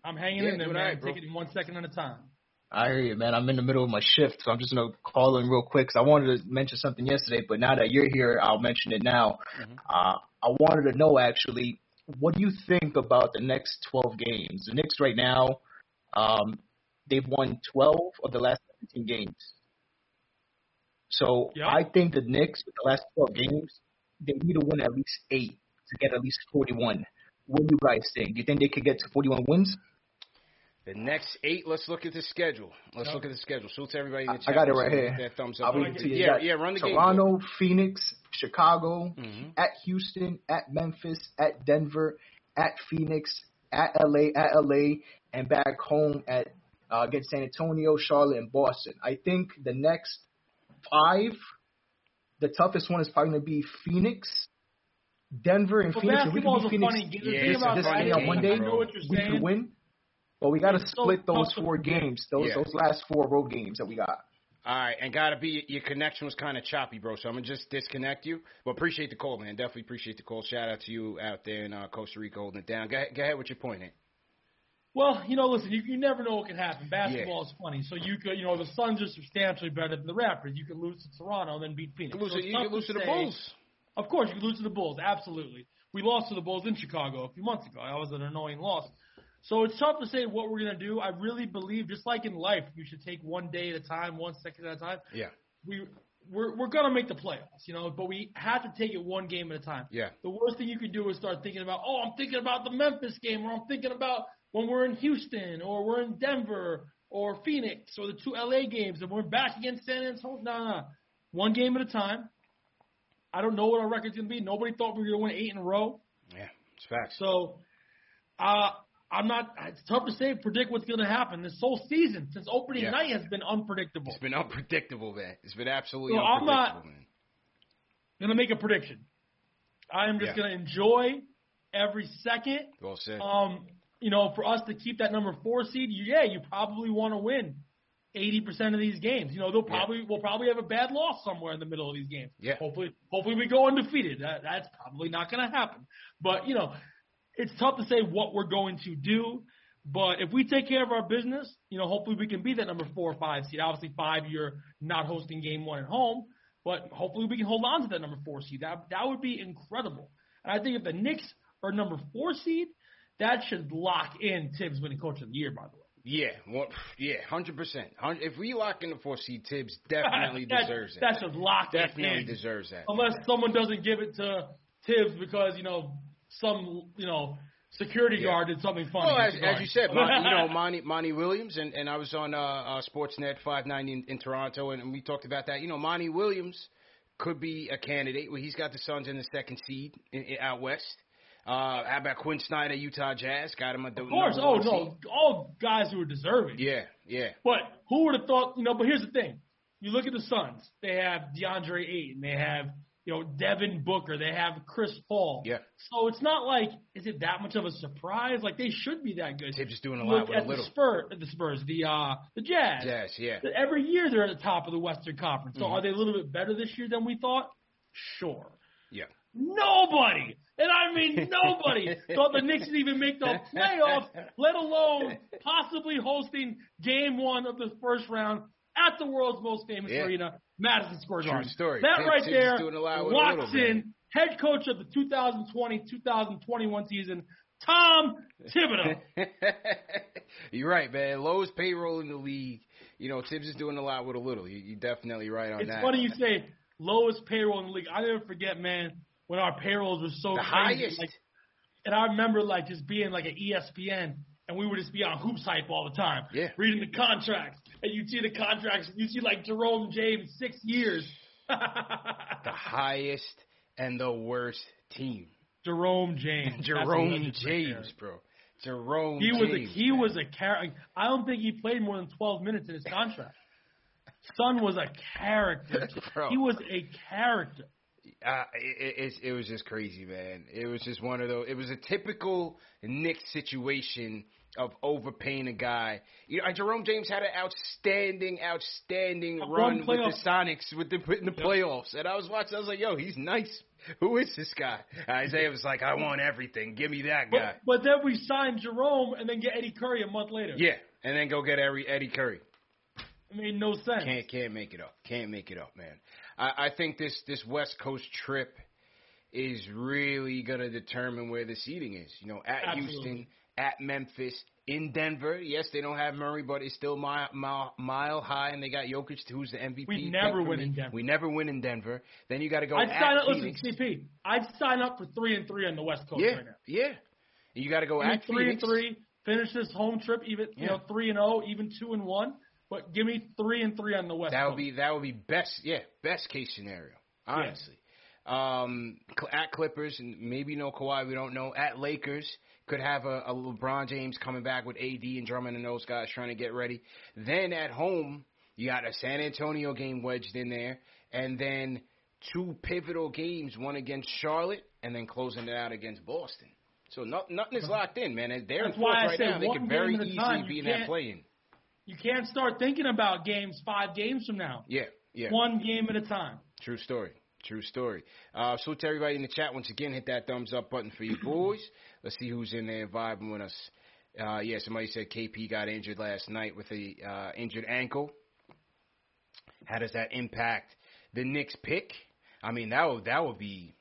I'm hanging Yeah, in there, man. all right, bro. Taking one second at a time. I hear you, man. I'm in the middle of my shift, so I'm just gonna call in real quick. 'cause I wanted to mention something yesterday, but now that you're here, I'll mention it now. Uh, I wanted to know actually, what do you think about the next 12 games? The Knicks right now, um, they've won 12 of the last 17 games. So Yeah. I think the Knicks, with the last 12 games, they need to win at least eight to get at least 41. What do you guys think? Do you think they could get to 41 wins? The next eight, let's look at the schedule. Let's look at the schedule. Shoot to everybody in the I got it right here. get Their thumbs I'll up. read it to you. Yeah, yeah, run the game. Toronto, Phoenix, Chicago, Mhm. at Houston, at Memphis, at Denver, at Phoenix, at LA, at LA, and back home at uh, against San Antonio, Charlotte, and Boston. I think the next five, the toughest one is probably going to be Phoenix, Denver, and Well, Phoenix. If we can basketball's beat Phoenix funny Yeah, thing it's a about this game on Monday, I know what you're we saying. could win. But we got to split those four games, those Yeah. those last four road games that we got. All right, and gotta be your connection was kind of choppy, bro. So I'm gonna just disconnect you. But appreciate the call, man. Definitely appreciate the call. Shout out to you out there in uh, Costa Rica holding it down. Go ahead, go ahead with your point. Here. Well, you know, listen, you, you never know what can happen. Basketball is funny. So you could, you know, the Suns are substantially better than the Raptors. You could lose to Toronto and then beat Phoenix. You lose, So to, you tough can lose to the Bulls. Of course, you could lose to the Bulls. Absolutely. We lost to the Bulls in Chicago a few months ago. That was an annoying loss. So it's tough to say what we're going to do. I really believe, just like in life, you should take one day at a time, one second at a time. Yeah, We we're we're going to make the playoffs, you know, but we have to take it one game at a time. yeah, The worst thing you can do is start thinking about, oh, I'm thinking about the Memphis game, or I'm thinking about when we're in Houston, or we're in Denver, or Phoenix, or the two LA games, and we're back against San Antonio. No, no, no. One game at a time. I don't know what our record's to be. Nobody thought we were going to win eight in a row. yeah. It's facts. So, uh, I'm not. It's tough to say, predict what's going to happen. This whole season, since opening Yeah. night, has been unpredictable. It's been unpredictable, man. It's been absolutely So I'm not- man. to make a prediction. I am just Yeah. going to enjoy every second. Well said. Um, you know, for us to keep that number four seed, you, yeah, you probably want to win eighty percent of these games. You know, they'll Yeah. probably we'll probably have a bad loss somewhere in the middle of these games. Yeah. Hopefully, hopefully we go undefeated. That, that's probably not going to happen. But you know, it's tough to say what we're going to do. But if we take care of our business, you know, hopefully we can be that number four or five seed. Obviously, five you're not hosting game one at home, but hopefully we can hold on to that number four seed. That that would be incredible. And I think if the Knicks are number four seed, that should lock in Thibs winning coach of the year. By the way, Yeah, well, yeah, hundred percent. If we lock in the four seed, Thibs definitely that, deserves it. That should lock it definitely in. deserves that. Unless someone doesn't give it to Thibs because you know some you know security Yeah. guard did something funny. Well, as, as you said, Mon, you know Monty, Monty Williams, and, and I was on uh, uh, Sportsnet 590 in, in Toronto, and, and we talked about that. You know, Monty Williams could be a candidate. Well, he's got the Suns in the second seed in, in, out west. Uh, how about Quin Snyder, Utah Jazz? Got him a of course. Oh no, all guys who are deserving. Yeah, yeah, But who would have thought? You know. But here's the thing: you look at the Suns. They have DeAndre Ayton. They have you know Devin Booker. They have Chris Paul. yeah. So it's not like is it that much of a surprise? Like they should be that good. They're just doing a lot look with a at little. the Spurs, the Spurs, the uh, the Jazz. Jazz, yeah. Every year they're at the top of the Western Conference. So Mhm. are they a little bit better this year than we thought? Sure. Yeah. nobody, and I mean nobody, thought the Knicks would even make the playoffs, let alone possibly hosting Game One of the first round at the world's most famous Yeah. arena, Madison Square True Garden. story. That right there doing a lot with a little, locks man. in head coach of the 2020-2021 season, Tom Thibodeau. You're right, man. Lowest payroll in the league. You know, Thibs is doing a lot with a little. You, you're definitely right on It's that. It's funny you say lowest payroll in the league. I never forget, man, when our payrolls were so the crazy. highest. Like, and I remember like just being like an ESPN, and we would just be on hoops hype all the time, Yeah. reading the contracts, and you'd see the contracts, you see like Jerome James six years. the highest and the worst team. Jerome James. Jerome James, bro. Jerome He was a he man. was a character. I don't think he played more than twelve minutes in his contract. Son was a character. Bro. He was a character. uh, it, it, it was just crazy, man. It was just one of those. It was a typical Knicks situation of overpaying a guy. You know, Jerome James had an outstanding, outstanding A run with the Sonics with the in the playoffs, and I was watching. I was like, "Yo, he's nice. Who is this guy?" Isaiah was like, "I want everything. Give me that guy." But, but then we signed Jerome and then get Eddie Curry a month later. yeah, and then go get Eddie, Eddie Curry. It made no sense. Can't can't make it up. Can't make it up, man. I, I think this this West Coast trip is really gonna determine where the seating is. You know, at Absolutely. Houston, at Memphis, in Denver. Yes, they don't have Murray, but it's still mile mile, mile high, and they got Jokic, who's the MVP. We never win in Denver. We never win in Denver. Then you got to go I'd at sign up. Listen, CP. I'd sign up for three and three on the West Coast yeah, right now. yeah. You got to go at three Phoenix. and three. Finish this home trip even you know three and zero, even two and one. But give me three and three on the West That would Coast. be that would be best. Yeah, best case scenario. Honestly, um, at Clippers and maybe no Kawhi. We don't know. At Lakers, could have a, a LeBron James coming back with AD and Drummond and those guys trying to get ready. Then at home, you got a San Antonio game wedged in there, and then two pivotal games, one against Charlotte, and then closing it out against Boston. So no, nothing is locked in, man. They're That's in fourth right now. They could very easily time. be in that play-in. you can't start thinking about games five games from now. Yeah, yeah. One game at a time. True story. True story. Uh, salute to everybody in the chat once again. Hit that thumbs up button for you boys. Let's see who's in there vibing with us. Uh, yeah, somebody said KP got injured last night with a uh, injured ankle. How does that impact the Knicks pick? I mean, that would that would be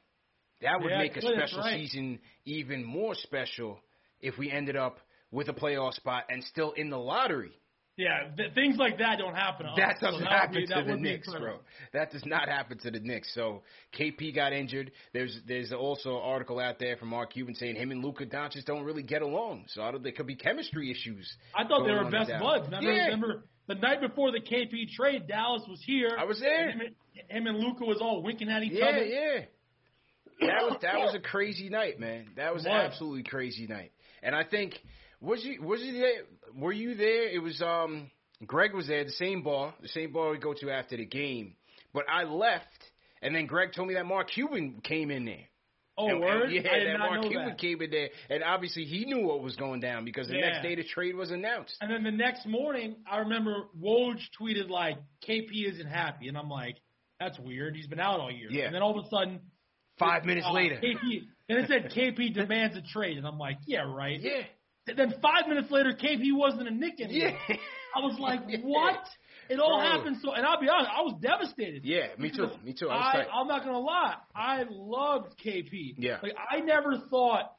that would Yeah, make a special right. season even more special if we ended up with a playoff spot and still in the lottery. Yeah, th- things like that don't happen. That doesn't would happen be- to the Knicks, bro. That does not happen to the Knicks. So KP got injured. There's there's also an article out there from Mark Cuban saying him and Luka Doncic don't really get along. So I don't, there could be chemistry issues. I thought they were best buds. Remember, Yeah. remember the night before the KP trade, Dallas was here. I was there. Him and, him and Luka was all winking at each Yeah, other. yeah. yeah. That was that was a crazy night, man. That was an absolutely crazy night. And I think was you was you there? Were you there? It was um Greg was there, the same bar, the same bar we go to after the game. But I left, and then Greg told me that Mark Cuban came in there. Oh, And- and- word! yeah, I did that not Mark know Cuban that. came in there, and obviously he knew what was going down because the Yeah. next day the trade was announced. And then the next morning, I remember Woj tweeted like, "KP isn't happy," and I'm like, "That's weird. He's been out all year." Yeah. And then all of a sudden, Five minutes uh, later, KP, and it said KP demands a trade, and I'm like, "Yeah, right." yeah, And then five minutes later, KP wasn't a Knick anymore. yeah, I was like, "What?" It all Bro. happened so, and I'll be honest, I was devastated. yeah. Me too, me too. I I, I'm not gonna lie. I loved KP. Yeah. Like I never thought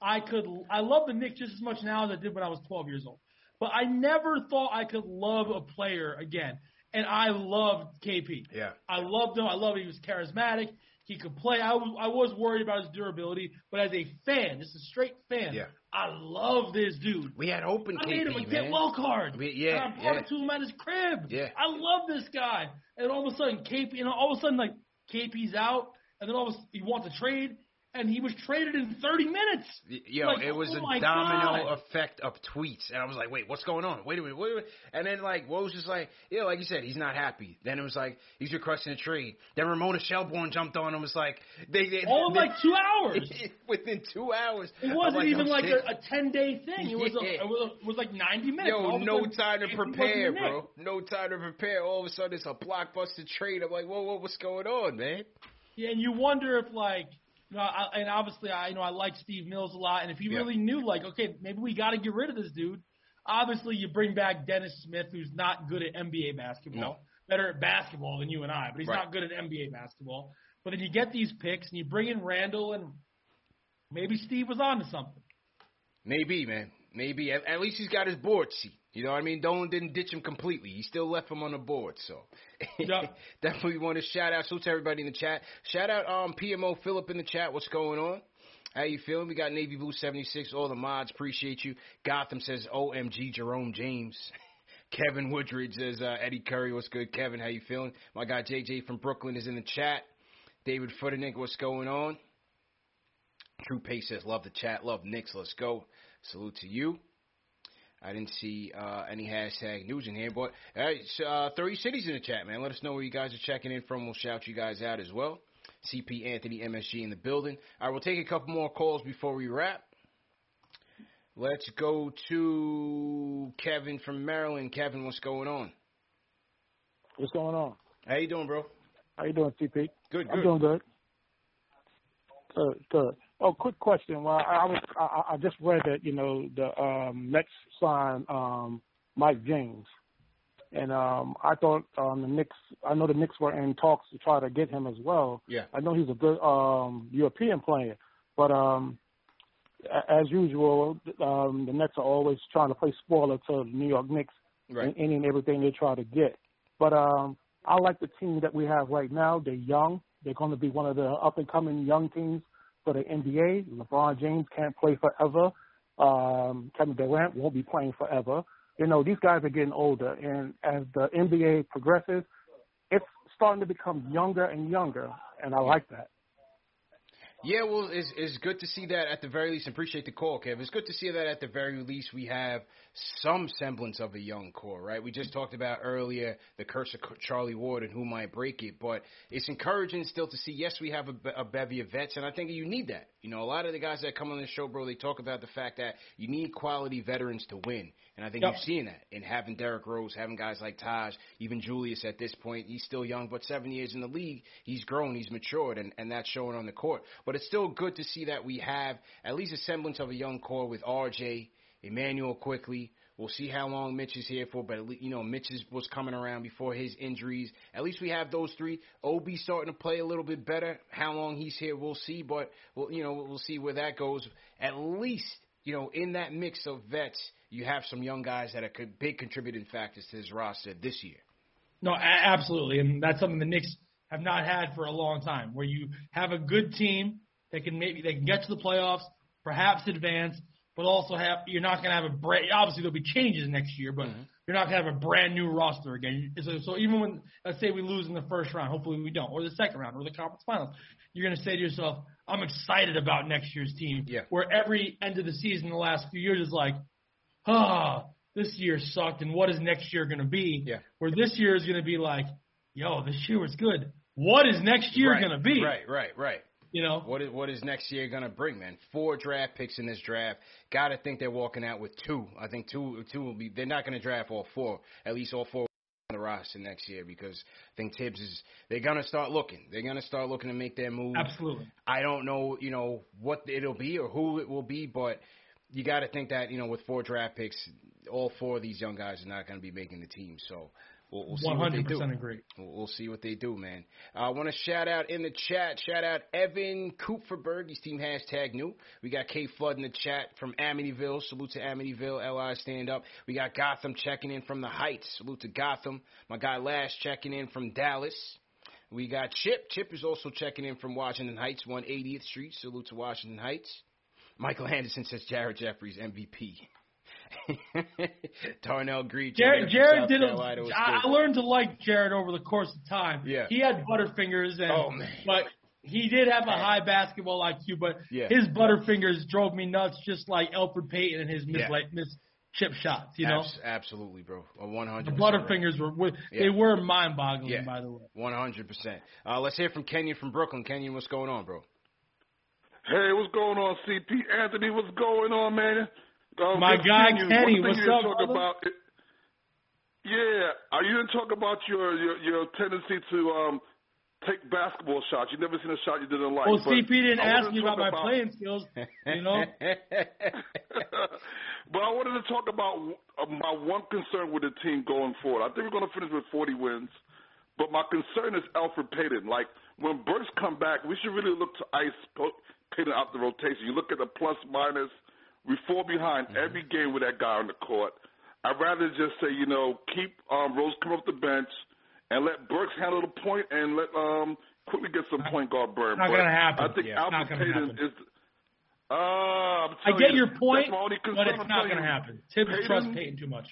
I could. I love the Knicks just as much now as I did when I was 12 years old. But I never thought I could love a player again. And I loved KP. Yeah. I loved him. I loved he was charismatic. He could play. I was I was worried about his durability, but as a fan, just a straight fan, Yeah. I love this dude. We had open I KP, made him a man. get well card. We- yeah, and I brought yeah. it to him at his crib. Yeah. I love this guy. And all of a sudden, KP, you know, all of a sudden, like KP's out, and then all of a sudden he wants a trade, and he was traded in 30 minutes. Yo, Like, it was oh a domino God. effect of tweets, and I was like, "Wait, what's going on? Wait a minute, wait a minute." And then like, what was just like, yeah, like you said, he's not happy. Then it was like he's requesting a trade. Then Ramona Shelburne jumped on him. Was like, they, they All in like two hours. within two hours. It wasn't like, even like a, a 10 day thing. It was, Yeah. a, it, was it was like 90 minutes. Yo, no sudden, time to prepare, bro. No time to prepare. All of a sudden, it's a blockbuster trade. I'm like, whoa, whoa, what's going on, man? Yeah, and you wonder if like You know, I, and obviously, I you know I like Steve Mills a lot, and if you Yeah. really knew, like, okay, maybe we got to get rid of this dude. Obviously, you bring back Dennis Smith, who's not good at NBA basketball. No. Better at basketball than you and I, but he's Right. not good at NBA basketball. But then you get these picks, and you bring in Randle, and maybe Steve was onto something. Maybe, man. Maybe. At, at least he's got his board seat. You know what I mean? Dolan didn't ditch him completely. He still left him on the board. So Yeah. definitely want to shout out. Salute to everybody in the chat. Shout out um PMO Philip in the chat. What's going on? How you feeling? We got Navy Blue 76. All the mods appreciate you. Gotham says OMG Jerome James. Kevin Woodridge says uh, Eddie Curry. What's good, Kevin? How you feeling? My guy JJ from Brooklyn is in the chat. David Footernick, what's going on? True Pace says, love the chat, love Knicks, let's go. Salute to you. I didn't see uh, any hashtag news in here, but so, uh, 30 cities in the chat, man. Let us know where you guys are checking in from. We'll shout you guys out as well. CP Anthony MSG in the building. All right, we'll take a couple more calls before we wrap. Let's go to Kevin from Maryland. Kevin, what's going on? What's going on? How you doing, bro? How you doing, CP? Good, I'm doing good. Good, good. Oh, quick question. Well, I, I was I, I just read that you know the um, Nets signed um, Mike James, and um, I thought um, the Knicks. I know the Knicks were in talks to try to get him as well. Yeah. I know he's a good um, European player, but um, as usual, um, the Nets are always trying to play spoiler to the New York Knicks Right. in any and everything they try to get. But um, I like the team that we have right now. They're young. They're going to be one of the up and coming young teams for the NBA. LeBron James can't play forever. Um, Kevin Durant won't be playing forever. You know, these guys are getting older, and as the NBA progresses, it's starting to become younger and younger, and I like that. Yeah, well, it's, it's good to see that at the very least. Appreciate the call, Kev. It's good to see that at the very least we have some semblance of a young core, right? We just mm-hmm. talked about earlier the curse of Charlie Ward and who might break it, but it's encouraging still to see. Yes, we have a, a bevy of vets, and I think you need that. You know, a lot of the guys that come on the show, bro, they talk about the fact that you need quality veterans to win, and I think Yep. you've seen that in having Derrick Rose, having guys like Taj, even Julius at this point. He's still young, but seven years in the league, he's grown, he's matured, and, and that's showing on the court. But it's still good to see that we have at least a semblance of a young core with RJ, Immanuel Quickley. We'll see how long Mitch is here for, but least, you know Mitch is, was coming around before his injuries. At least we have those three. Ob starting to play a little bit better. How long he's here, we'll see. But we'll, you know we'll see where that goes. At least you know in that mix of vets, you have some young guys that are big contributing factors to this roster this year. No, a- absolutely, and that's something the Knicks have not had for a long time. Where you have a good team that can maybe they can get to the playoffs, perhaps advance, but also have you're not going to have a brand. Obviously, there'll be changes next year, but mm-hmm. you're not going to have a brand new roster again. So, so even when let's say we lose in the first round, hopefully we don't, or the second round, or the conference finals, you're going to say to yourself, "I'm excited about next year's team." Yeah. Where every end of the season, the last few years is like, ah, this year sucked, and what is next year going to be? Yeah. Where this year is going to be like, yo, this year was good. What is next year right, going to be? Right, right, right. You know, What is what is next year gonna bring, man? Four draft picks in this draft. Gotta think they're walking out with two. I think two two will be. They're not gonna draft all four. At least all four on the roster next year because I think Thibs is. They're gonna start looking. They're gonna start looking to make their move. absolutely. I don't know, you know, what it'll be or who it will be, but you got to think that you know with four draft picks, all four of these young guys are not going to be making the team. So we'll, we'll see what they do. percent agree. We'll we'll see what they do, man. Uh, I want to shout out in the chat. Shout out Evan Kupferberg. His team hashtag new. We got K Flood in the chat from Amityville. Salute to Amityville. Li stand up. We got Gotham checking in from the Heights. Salute to Gotham. My guy Lash checking in from Dallas. We got Chip. Chip is also checking in from Washington Heights, 180th Street. Salute to Washington Heights. Michael Anderson says Jared Jeffries MVP. Darnell Green. Jared, checking in from Jared did. A, I, I learned to like Jared over the course of time. Yeah. he had butterfingers, and Oh, man. but he did have a high basketball IQ. But Yeah. his butterfingers drove me nuts, just like Elfrid Payton and his miss Yeah. like miss chip shots. You know, Abs- absolutely, bro. A One the hundred. butterfingers were, were Yeah. they were mind boggling. Yeah. By the way, One hundred percent. Uh, let's hear from Kenyon from Brooklyn. Kenyon, what's going on, bro? Hey, what's going on, CP Anthony? What's going on, man? Um, My good guy you. Kenny, what's up, talk brother? about, yeah, are you didn't talk about your, your your tendency to um take basketball shots. You never seen a shot you didn't like. Well, CP didn't ask wanted me to about my playing skills. You know. but I wanted to talk about uh, my one concern with the team going forward. I think we're going to finish with 40 wins, but my concern is Elfrid Payton. Like when Burks come back, we should really look to ice Payton out the rotation. You look at the plus minus. We fall behind Mm-hmm. every game with that guy on the court. I'd rather just say, you know, keep um, Rose come off the bench and let Burks handle the point and let um Quickley get some point guard burn. Not gonna happen. I think Yeah, Elfrid Payton happen. is. Uh, I get you, your point, that's my only but it's not going to happen. Thibs Payton- trusts Payton too much.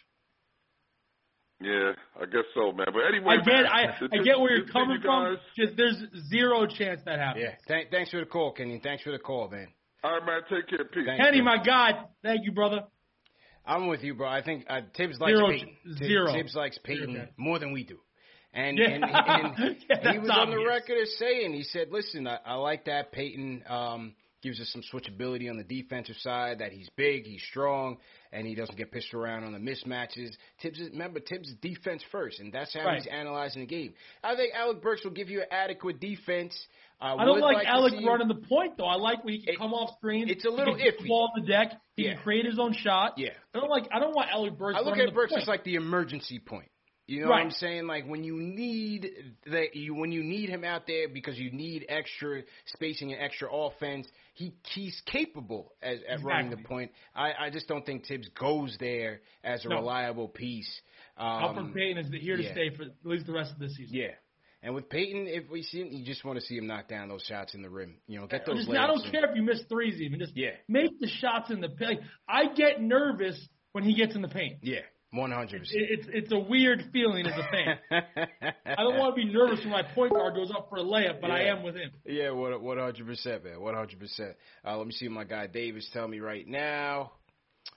Yeah, I guess so, man. But anyway, I get, I, the- I get where you're coming you from. guys- Just there's zero chance that happens. Yeah. Thank, thanks for the call, Kenny. Thanks for the call, man. All right, man. Take care. Peace. Thanks, Kenny, man. my God, thank you, brother. I'm with you, bro. I think uh, Thibs likes Zero- Payton. Thibs, zero. Thibs likes Payton Zero. more than we do. And, Yeah. and, and Yeah, he that's was on the record as saying, he said, listen, I, I like that Payton um, gives us some switchability on the defensive side, that he's big, he's strong, and he doesn't get pitched around on the mismatches. Thibs, is, remember, Thibs is defense first, and that's how Right. he's analyzing the game. I think Alec Burks will give you an adequate defense. I, I don't like, like Alec running the point though. I like when he can It- come off screen. it's a little he can iffy. ball on the deck. He Yeah. can create his own shot. Yeah. I don't like. I don't want Alec Burks. I look at Burks as like the emergency point. You know Right. what I'm saying? Like when you need that, you when you need him out there because you need extra spacing and extra offense. He he's capable as, at running the point. I, I just don't think Thibs goes there as a No. reliable piece. Um, Elfrid Payton is here to yeah. stay for at least the rest of this season. Yeah. And with Payton, if we see him, you just want to see him knock down those shots in the rim. You know, get those. just- I don't in. care if you miss threes, even just Yeah. make the shots in the paint. I get nervous when he gets in the paint. Yeah, one hundred it's it's a weird feeling as a fan. I don't want to be nervous when my point guard goes up for a layup, but I am with him. Yeah, one one hundred percent, man. One hundred percent. Uh, let me see my guy Davis tell me right now.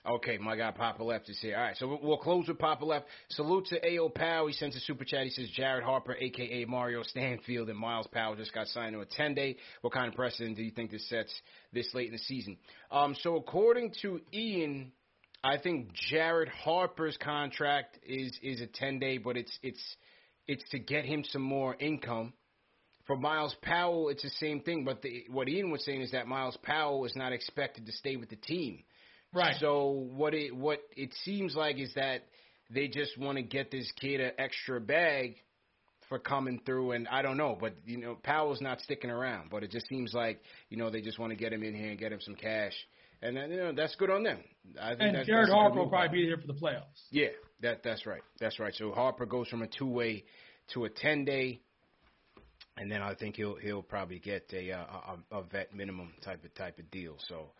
Okay, my guy Papa Left is here. All right, so we'll- we'll close with Papa Left. Salute to A.O. Powell. He sends a super chat. He says Jared Harper, a.k.a. Mario Stanfield, and Myles Powell just got signed to a 10-day. What kind of precedent do you think this sets this late in the season? Um, so according to Ian, I think Jared Harper's contract is is a 10-day, but it's it's it's to get him some more income. For Myles Powell, it's the same thing. But the, what Ian was saying is that Myles Powell is not expected to stay with the team. Right. So what it what it seems like is that they just want to get this kid an extra bag for coming through, and I don't know, but you know Powell's not sticking around. But it just seems like you know they just want to get him in here and get him some cash, and then, you know that's good on them. I think And that's, Jared that's Harper will probably be here for the playoffs. yeah, that that's right. That's right. So Harper goes from a two way to a ten day, and then I think he'll he'll probably get a uh, a, a vet minimum type of type of deal. So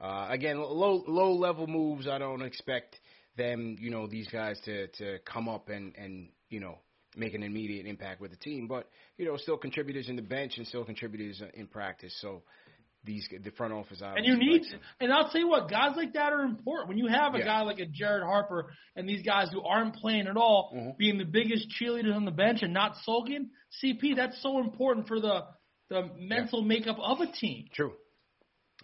uh, again, low low level moves. I don't expect them, you know, these guys to to come up and and you know make an immediate impact with the team, but you know, still contributors in the bench and still contributors in practice. So. These the front office And you need, and I'll tell you what, guys like that are important. When you have a Yeah. guy like a Jared Harper and these guys who aren't playing at all, Mm-hmm. being the biggest cheerleaders on the bench and not sulking, CP, that's so important for the the mental makeup of a team. True.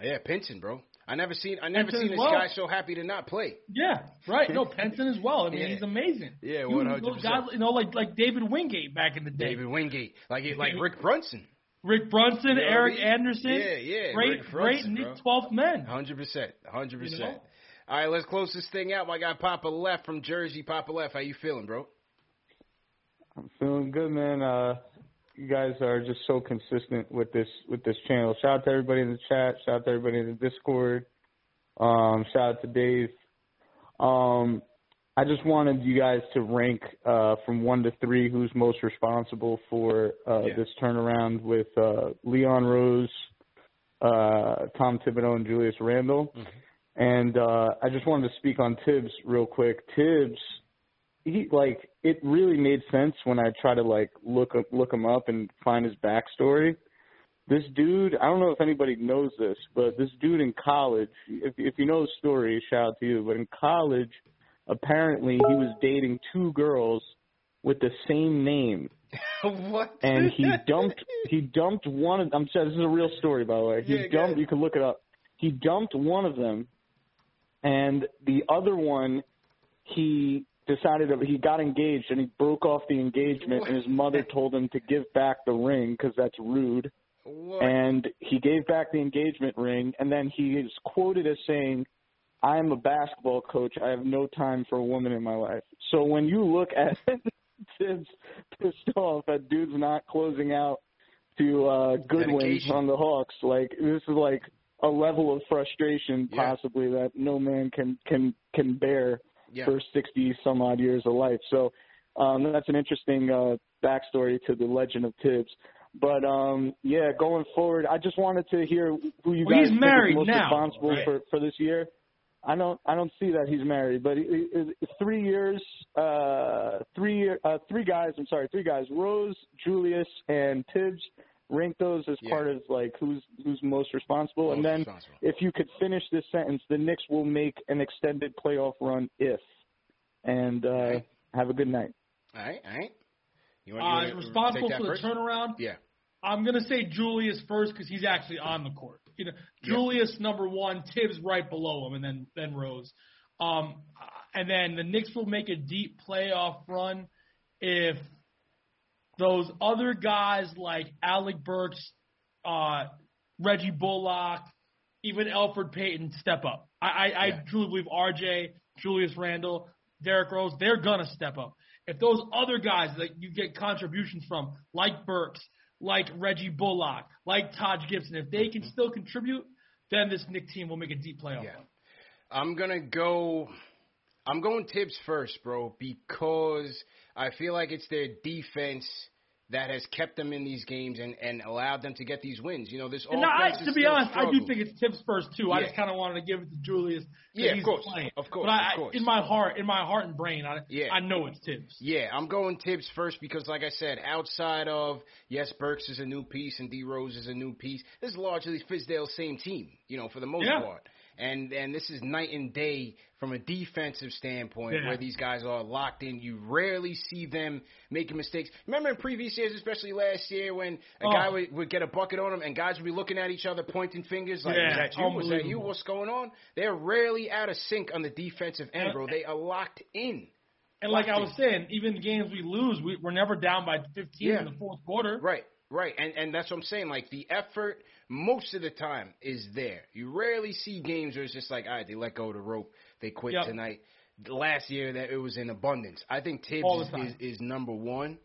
Yeah, Pinson, bro. I never seen I never seen this well. guy so happy to not play. Yeah, right. No, Pinson as well. I mean, Yeah. he's amazing. Yeah, You- 100%. you know, like like David Wingate back in the day. David Wingate, like like Rick Brunson. Rick Brunson, You know what I Eric mean? Anderson. Yeah, yeah, Great, Rick great Brunson, Nick bro. 12th men. Hundred percent, hundred You percent. know? All right, let's close this thing out. My guy Papa Left from Jersey. Papa Left, how you feeling, bro? I'm feeling good, man. Uh, you guys are just so consistent with this with this channel. Shout out to everybody in the chat. Shout out to everybody in the Discord. Um, shout out to Dave. Um, I just wanted you guys to rank uh, from one to three who's most responsible for uh, Yeah. this turnaround with uh, Leon Rose, uh, Tom Thibodeau, and Julius Randle. And uh, I just wanted to speak on Thibs real quick. Thibs, he like it really made sense when I try to like look up, look him up and find his backstory. This dude, I don't know if anybody knows this, but this dude in college, if if you know the story, shout out to you. But in college, apparently he was dating two girls with the same name, what? and he dumped he dumped one of. I'm sorry, this is a real story by the way. He Yeah, dumped. You can look it up. He dumped one of them, and the other one he decided that he got engaged and he broke off the engagement and his mother told him to give back the ring because that's rude. What? And he gave back the engagement ring and then he is quoted as saying, I am a basketball coach. I have no time for a woman in my life. So when you look at Thibs pissed off that dude's not closing out to uh good wins on the Hawks, like this is like a level of frustration Yeah. possibly that no man can can can bear Yeah. for 60 some odd years of life. So um, that's an interesting uh, backstory to the legend of Thibs. But um, yeah, going forward, I just wanted to hear who you Well, guys think is most now, responsible right? for for this year. I don't I don't see that he's married, but he- he- three years, uh, three year, uh, three guys. I'm sorry, three guys: Rose, Julius, and Thibs. Rank those as Yeah. part of like who's who's most responsible, and then responsible. if you could finish this sentence, the Knicks will make an extended playoff run if. And uh, Right. have a good night. All right, all right. You want, Uh, want to responsible take that for the turnaround. Yeah. I'm gonna say Julius first because he's actually on the court. You know, Yeah. Julius number one, Thibs right below him, and then then Rose. Um, and then the Knicks will make a deep playoff run if those other guys like Alec Burks, uh, Reggie Bullock, even Elfrid Payton step up. I, I, I truly believe RJ, Julius Randle, Derrick Rose, they're gonna step up. If those other guys that you get contributions from, like Burks, like Reggie Bullock, like Taj Gibson, if they can mm-hmm. still contribute, then this Knick team will make a deep playoff Yeah. run. I'm gonna go. I'm going Thibs first, bro, because I feel like it's their defense that has kept them in these games and, and allowed them to get these wins. You know, this And I, to be honest, I do think it's Thibs first too. I just kind of wanted to give it to Julius. Yeah, of course. playing. Of course, But I, of course. in my heart, in my heart and brain, I, Yeah. I know it's Thibs. Yeah, I'm going Thibs first because, like I said, outside of yes, Burks is a new piece and D Rose is a new piece. This is largely Fizdale's same team, you know, for the most Yeah. part. And and this is night and day from a defensive standpoint, Yeah. where these guys are locked in. You rarely see them making mistakes. Remember in previous years, especially last year, when a Oh. guy would, would get a bucket on him and guys would be looking at each other, pointing fingers like, Yeah, "Was that you? Was that you? What's going on?" They're rarely out of sync on the defensive end, bro. They are locked in. And like I Locked was saying, even games we lose, we, we're never down by 15 Yeah. in the fourth quarter. Right, right, and and that's what I'm saying. Like the effort, most of the time, is there. You rarely see games where it's just like, all right, they let go of the rope, they quit Yep. tonight. Last year, that it was in abundance. I think Thibs is, is, is number one.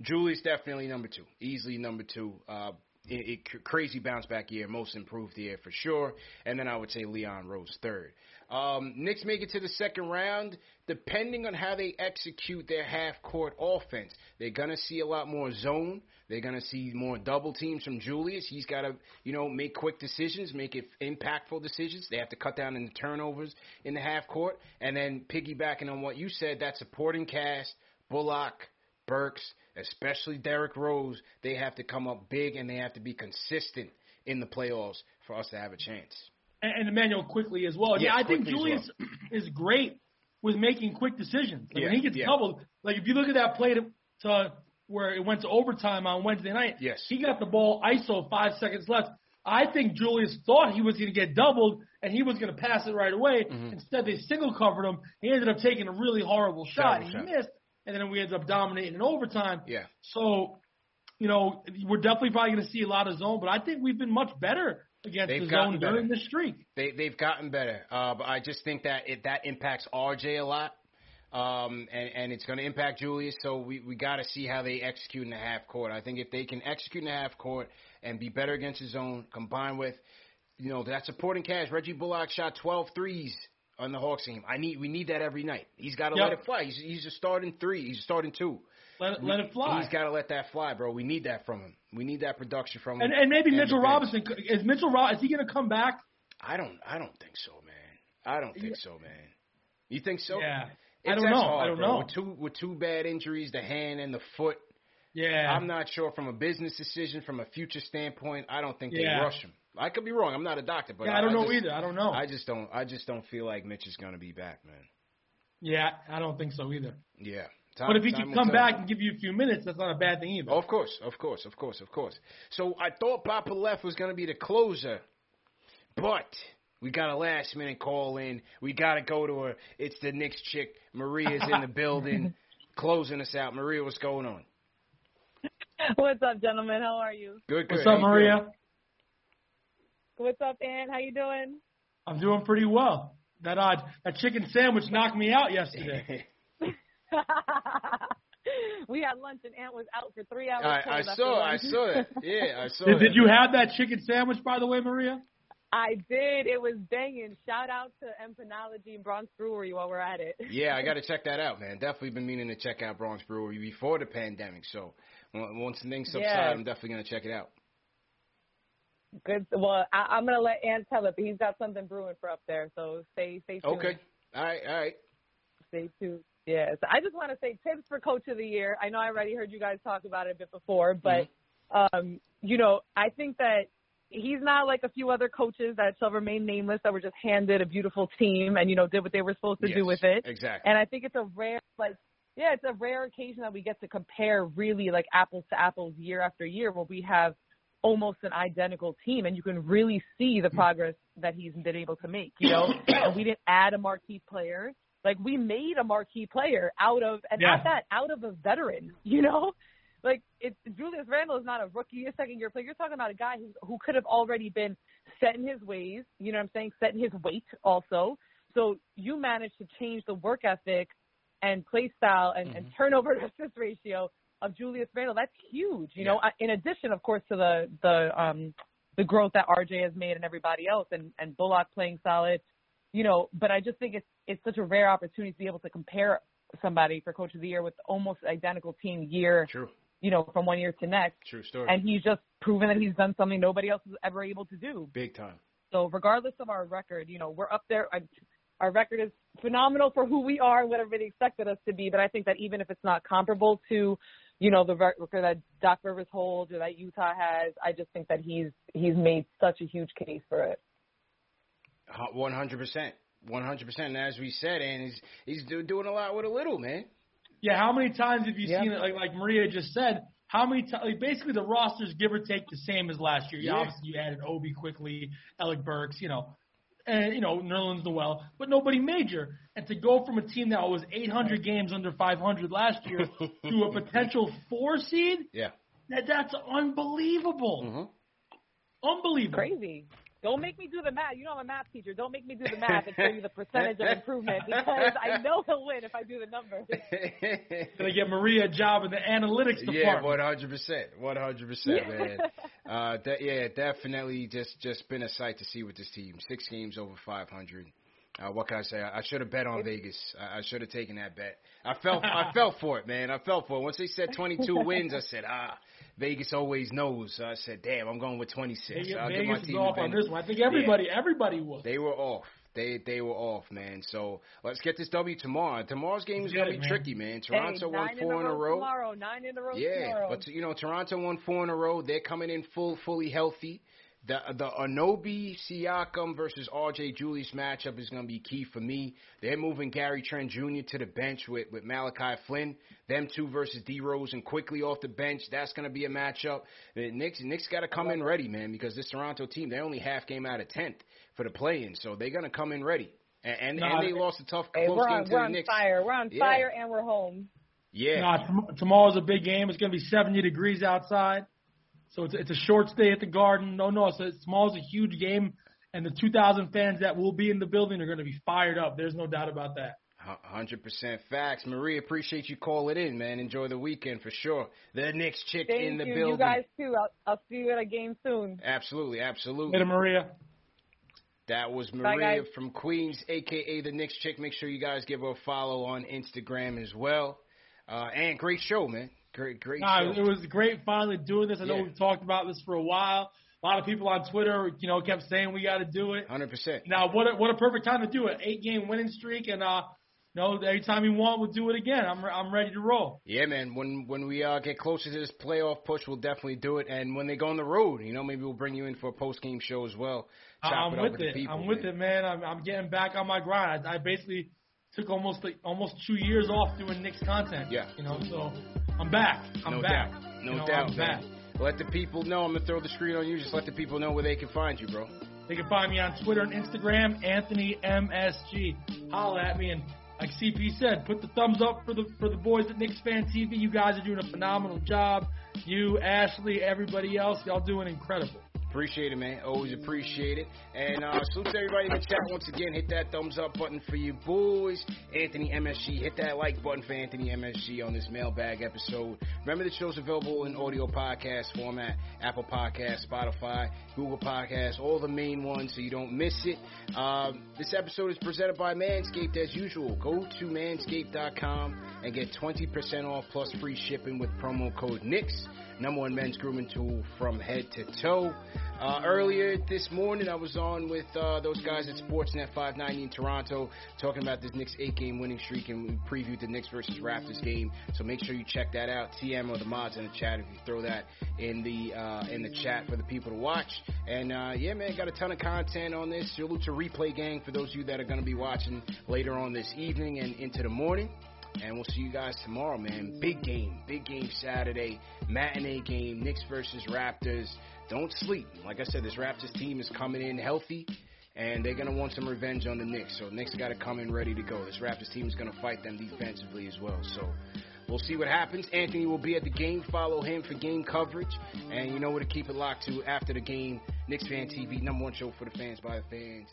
Julius definitely number two, easily number two. Uh, it, it, crazy bounce back year, most improved year for sure. And then I would say Leon Rose third. Um, Knicks make it to the second round. Depending on how they execute their half court offense, they're gonna see a lot more zone. They're gonna see more double teams from Julius. He's got to, you know, make quick decisions, make it impactful decisions. They have to cut down in the turnovers in the half court, and then piggybacking on what you said, that supporting cast, Bullock, Burks, especially Derrick Rose, they have to come up big and they have to be consistent in the playoffs for us to have a chance. And, and Immanuel Quickley as well. Yes, yeah, I think Julius is great with making quick decisions. Like Yeah, when he gets yeah. doubled, like if you look at that play to, to where it went to overtime on Wednesday night, Yes. he got the ball ISO five seconds left. I think Julius thought he was going to get doubled and he was going to pass it right away. Mm-hmm. Instead, they single covered him. He ended up taking a really horrible shot. He missed, and then we ended up dominating in overtime. Yeah. So, you know, we're definitely probably going to see a lot of zone, but I think we've been much better against They've the gotten zone better. during the streak. They they've gotten better, uh, but I just think that it that impacts RJ a lot, um, and and it's going to impact Julius. So we we got to see how they execute in the half court. I think if they can execute in the half court and be better against his zone, combined with you know that supporting cast, Reggie Bullock shot 12 threes on the Hawks team. I need we need that every night. He's got to Yep. let it fly. He's he's a starting three. He's a starting two. Let, it- let it fly. He's got to let that fly, bro. We need that from him. We need that production from him. And and maybe the Mitchell. Robinson is Mitchell Rob is he going to come back? I don't. I don't think so, man. I don't think so, man. You think so? Yeah. It's, I don't know. Hard, I don't bro. know. With two with two bad injuries, the hand and the foot. Yeah. I'm not sure from a business decision, from a future standpoint. I don't think Yeah. they rush him. I could be wrong. I'm not a doctor, but yeah, I don't know just, either. I don't know. I just don't. I just don't feel like Mitch is going to be back, man. yeah, I don't think so either. Yeah. Time- But if he time can come back and give you a few minutes, that's not a bad thing either. Oh, of course, of course, of course, of course. So I thought Papa Left was going to be the closer, but We got a last minute call in. We got to go to her. It's the Knicks chick. Maria's in the building, closing us out. Maria, what's going on? What's up, gentlemen? How are you? Good, good. What's up, Maria? What's up, Ant? How you doing? I'm doing pretty well. That odd that chicken sandwich knocked me out yesterday. we had lunch and Ant was out for three hours. I, I saw, I saw that. Yeah, I saw Did, that. did you have that chicken sandwich, by the way, Maria? I did. It was banging. Shout out to Empanology and Bronx Brewery while we're at it. Yeah, I got to check that out, man. Definitely been meaning to check out Bronx Brewery before the pandemic. So once things subside, Yeah. I'm definitely gonna check it out. Good. Well, I, I'm gonna let Ant tell it, but he's got something brewing for up there. So stay, stay tuned. Okay. All right. All right. Stay tuned. Yeah. So I just want to say Thibs for Coach of the Year. I know I already heard you guys talk about it a bit before, but um, you know, I think that he's not like a few other coaches that shall remain nameless that were just handed a beautiful team and you know did what they were supposed to Yes, do with it. exactly. And I think it's a rare like yeah, it's a rare occasion that we get to compare really like apples to apples year after year where we have almost an identical team and you can really see the progress that he's been able to make, you know? and we didn't add a marquee player. Like we made a marquee player out of and Yeah. not that out of a veteran, you know? Like it, Julius Randle is not a rookie, a second year player. You're talking about a guy who who could have already been set in his ways. You know what I'm saying? Set in his weight also. So you managed to change the work ethic and play style and, and turnover to assist ratio of Julius Randle. That's huge. You know, in addition, of course, to the the um the growth that RJ has made and everybody else, and and Bullock playing solid. You know, but I just think it's it's such a rare opportunity to be able to compare somebody for Coach of the Year with almost identical team year. True. You know, from one year to next. True story. And he's just proven that he's done something nobody else is ever able to do. Big time. So regardless of our record, you know, we're up there. I, our record is phenomenal for who we are and what everybody expected us to be. But I think that even if it's not comparable to, you know, the record that Doc Rivers holds or that Utah has, I just think that he's he's made such a huge case for it. One hundred percent. One hundred percent. And as we said, and he's he's do, doing a lot with a little man. Yeah, how many times have you Yeah. seen it? Like like Maria just said, how many times? Like basically, the roster's give or take the same as last year. Yeah, Yeah. obviously you added Obi Quickley, Alec Burks, you know, and you know Nerlens Noel, but nobody major. And to go from a team that was 800 games under 500 last year to a potential four seed, Yeah. that that's unbelievable. Mm-hmm. Unbelievable. Crazy. Don't make me do the math. You know I'm a math teacher. Don't make me do the math and show you the percentage of improvement because I know he'll win if I do the numbers. Gonna get Maria a job in the analytics department. Yeah, one hundred percent, one hundred percent, man. Uh, de- yeah, definitely just just been a sight to see with this team. Six games over five hundred. Uh, what can I say? I, I should have bet on Vegas. I, I should have taken that bet. I felt I felt for it, man. I felt for it. Once they said twenty two wins, I said, ah, Vegas always knows. So I said, damn, I'm going with twenty six. Vegas, I'll give my Vegas is team off on this one. I think everybody, everybody was. They were off. They they were off, man. So let's get this W tomorrow. Tomorrow's game is gonna be man. tricky, man. Toronto hey, won four in in a a row, row. tomorrow. Nine in a row Yeah, tomorrow. but you know Toronto won four in a row. They're coming in full, fully healthy. The the Anunoby Siakam versus RJ Julius matchup is going to be key for me. They're moving Gary Trent Jr. to the bench with with Malachi Flynn. Them two versus D Rose and Quickley off the bench. That's going to be a matchup. The Knicks Knicks got to come in ready, man, because this Toronto team they're only half game out of tenth for the play-in, so they're going to come in ready. And and, Nah, and they lost a tough Hey, close we're game on, to we're the on Knicks. fire. We're on Yeah. fire and we're home. Yeah, Nah, tomorrow's a big game. It's going to be 70 degrees outside. So it's, it's a short stay at the Garden. No, no, so tomorrow's a huge game, and the 2,000 fans that will be in the building are going to be fired up. There's no doubt about that. Hundred percent facts. Marie, appreciate you calling in, man. Enjoy the weekend for sure. The Knicks chick Thank in the you. building. You guys too. I'll, I'll see you at a game soon. Absolutely, absolutely. Later, Maria. That was Maria guys. from Queens, aka the Knicks chick. Make sure you guys give her a follow on Instagram as well. Uh, and great show, man. Great, great show. it was great finally doing this. I know Yeah. we've talked about this for a while. A lot of people on Twitter, you know, kept saying we got to do it. Hundred percent. Now, what a, what a perfect time to do it. Eight game winning streak, and uh, you know, every time you want, we'll do it again. I'm I'm ready to roll. Yeah, man. When when we uh, get closer to this playoff push, we'll definitely do it. And when they go on the road, you know, maybe we'll bring you in for a post game show as well. Chop I'm it with with it. people. I'm with man. it, man. I'm, I'm getting back on my grind. I, I basically took almost like almost two years off doing Knicks content. Yeah. You know, so I'm back. I'm no back. doubt. No You know, doubt, I'm back. Let the people know. I'm gonna throw the screen on you. Just let the people know where they can find you, bro. They can find me on Twitter and Instagram, Anthony MSG. Holla at me and like CP said, put the thumbs up for the for the boys at Knicks Fan TV. You guys are doing a phenomenal job. You, Ashley, everybody else, y'all doing incredible. Appreciate it, man. Always appreciate it. And uh, salute to everybody in the chat once again. Hit that thumbs up button for you boys. Anthony MSG. Hit that like button for Anthony MSG on this mailbag episode. Remember the show's available in audio podcast format. Apple Podcast, Spotify, Google Podcast, all the main ones so you don't miss it. Um, this episode is presented by Manscaped as usual. Go to manscaped.com and get 20% off plus free shipping with promo code NICKS. Number one men's grooming tool from head to toe. Uh, earlier this morning, I was on with uh, those guys at Sportsnet 590 in Toronto talking about this Knicks eight game winning streak, and we previewed the Knicks versus Raptors game. So make sure you check that out. TM or the mods in the chat if you throw that in the uh, in the chat for the people to watch. And uh, yeah, man, got a ton of content on this. Salute to Replay Gang for those of you that are going to be watching later on this evening and into the morning. And we'll see you guys tomorrow, man. Big game. Big game Saturday. Matinee game. Knicks versus Raptors. Don't sleep. Like I said, this Raptors team is coming in healthy. And they're going to want some revenge on the Knicks. So Knicks got to come in ready to go. This Raptors team is going to fight them defensively as well. So we'll see what happens. Anthony will be at the game. Follow him for game coverage. And you know where to keep it locked to after the game. Knicks Fan TV, number one show for the fans by the fans.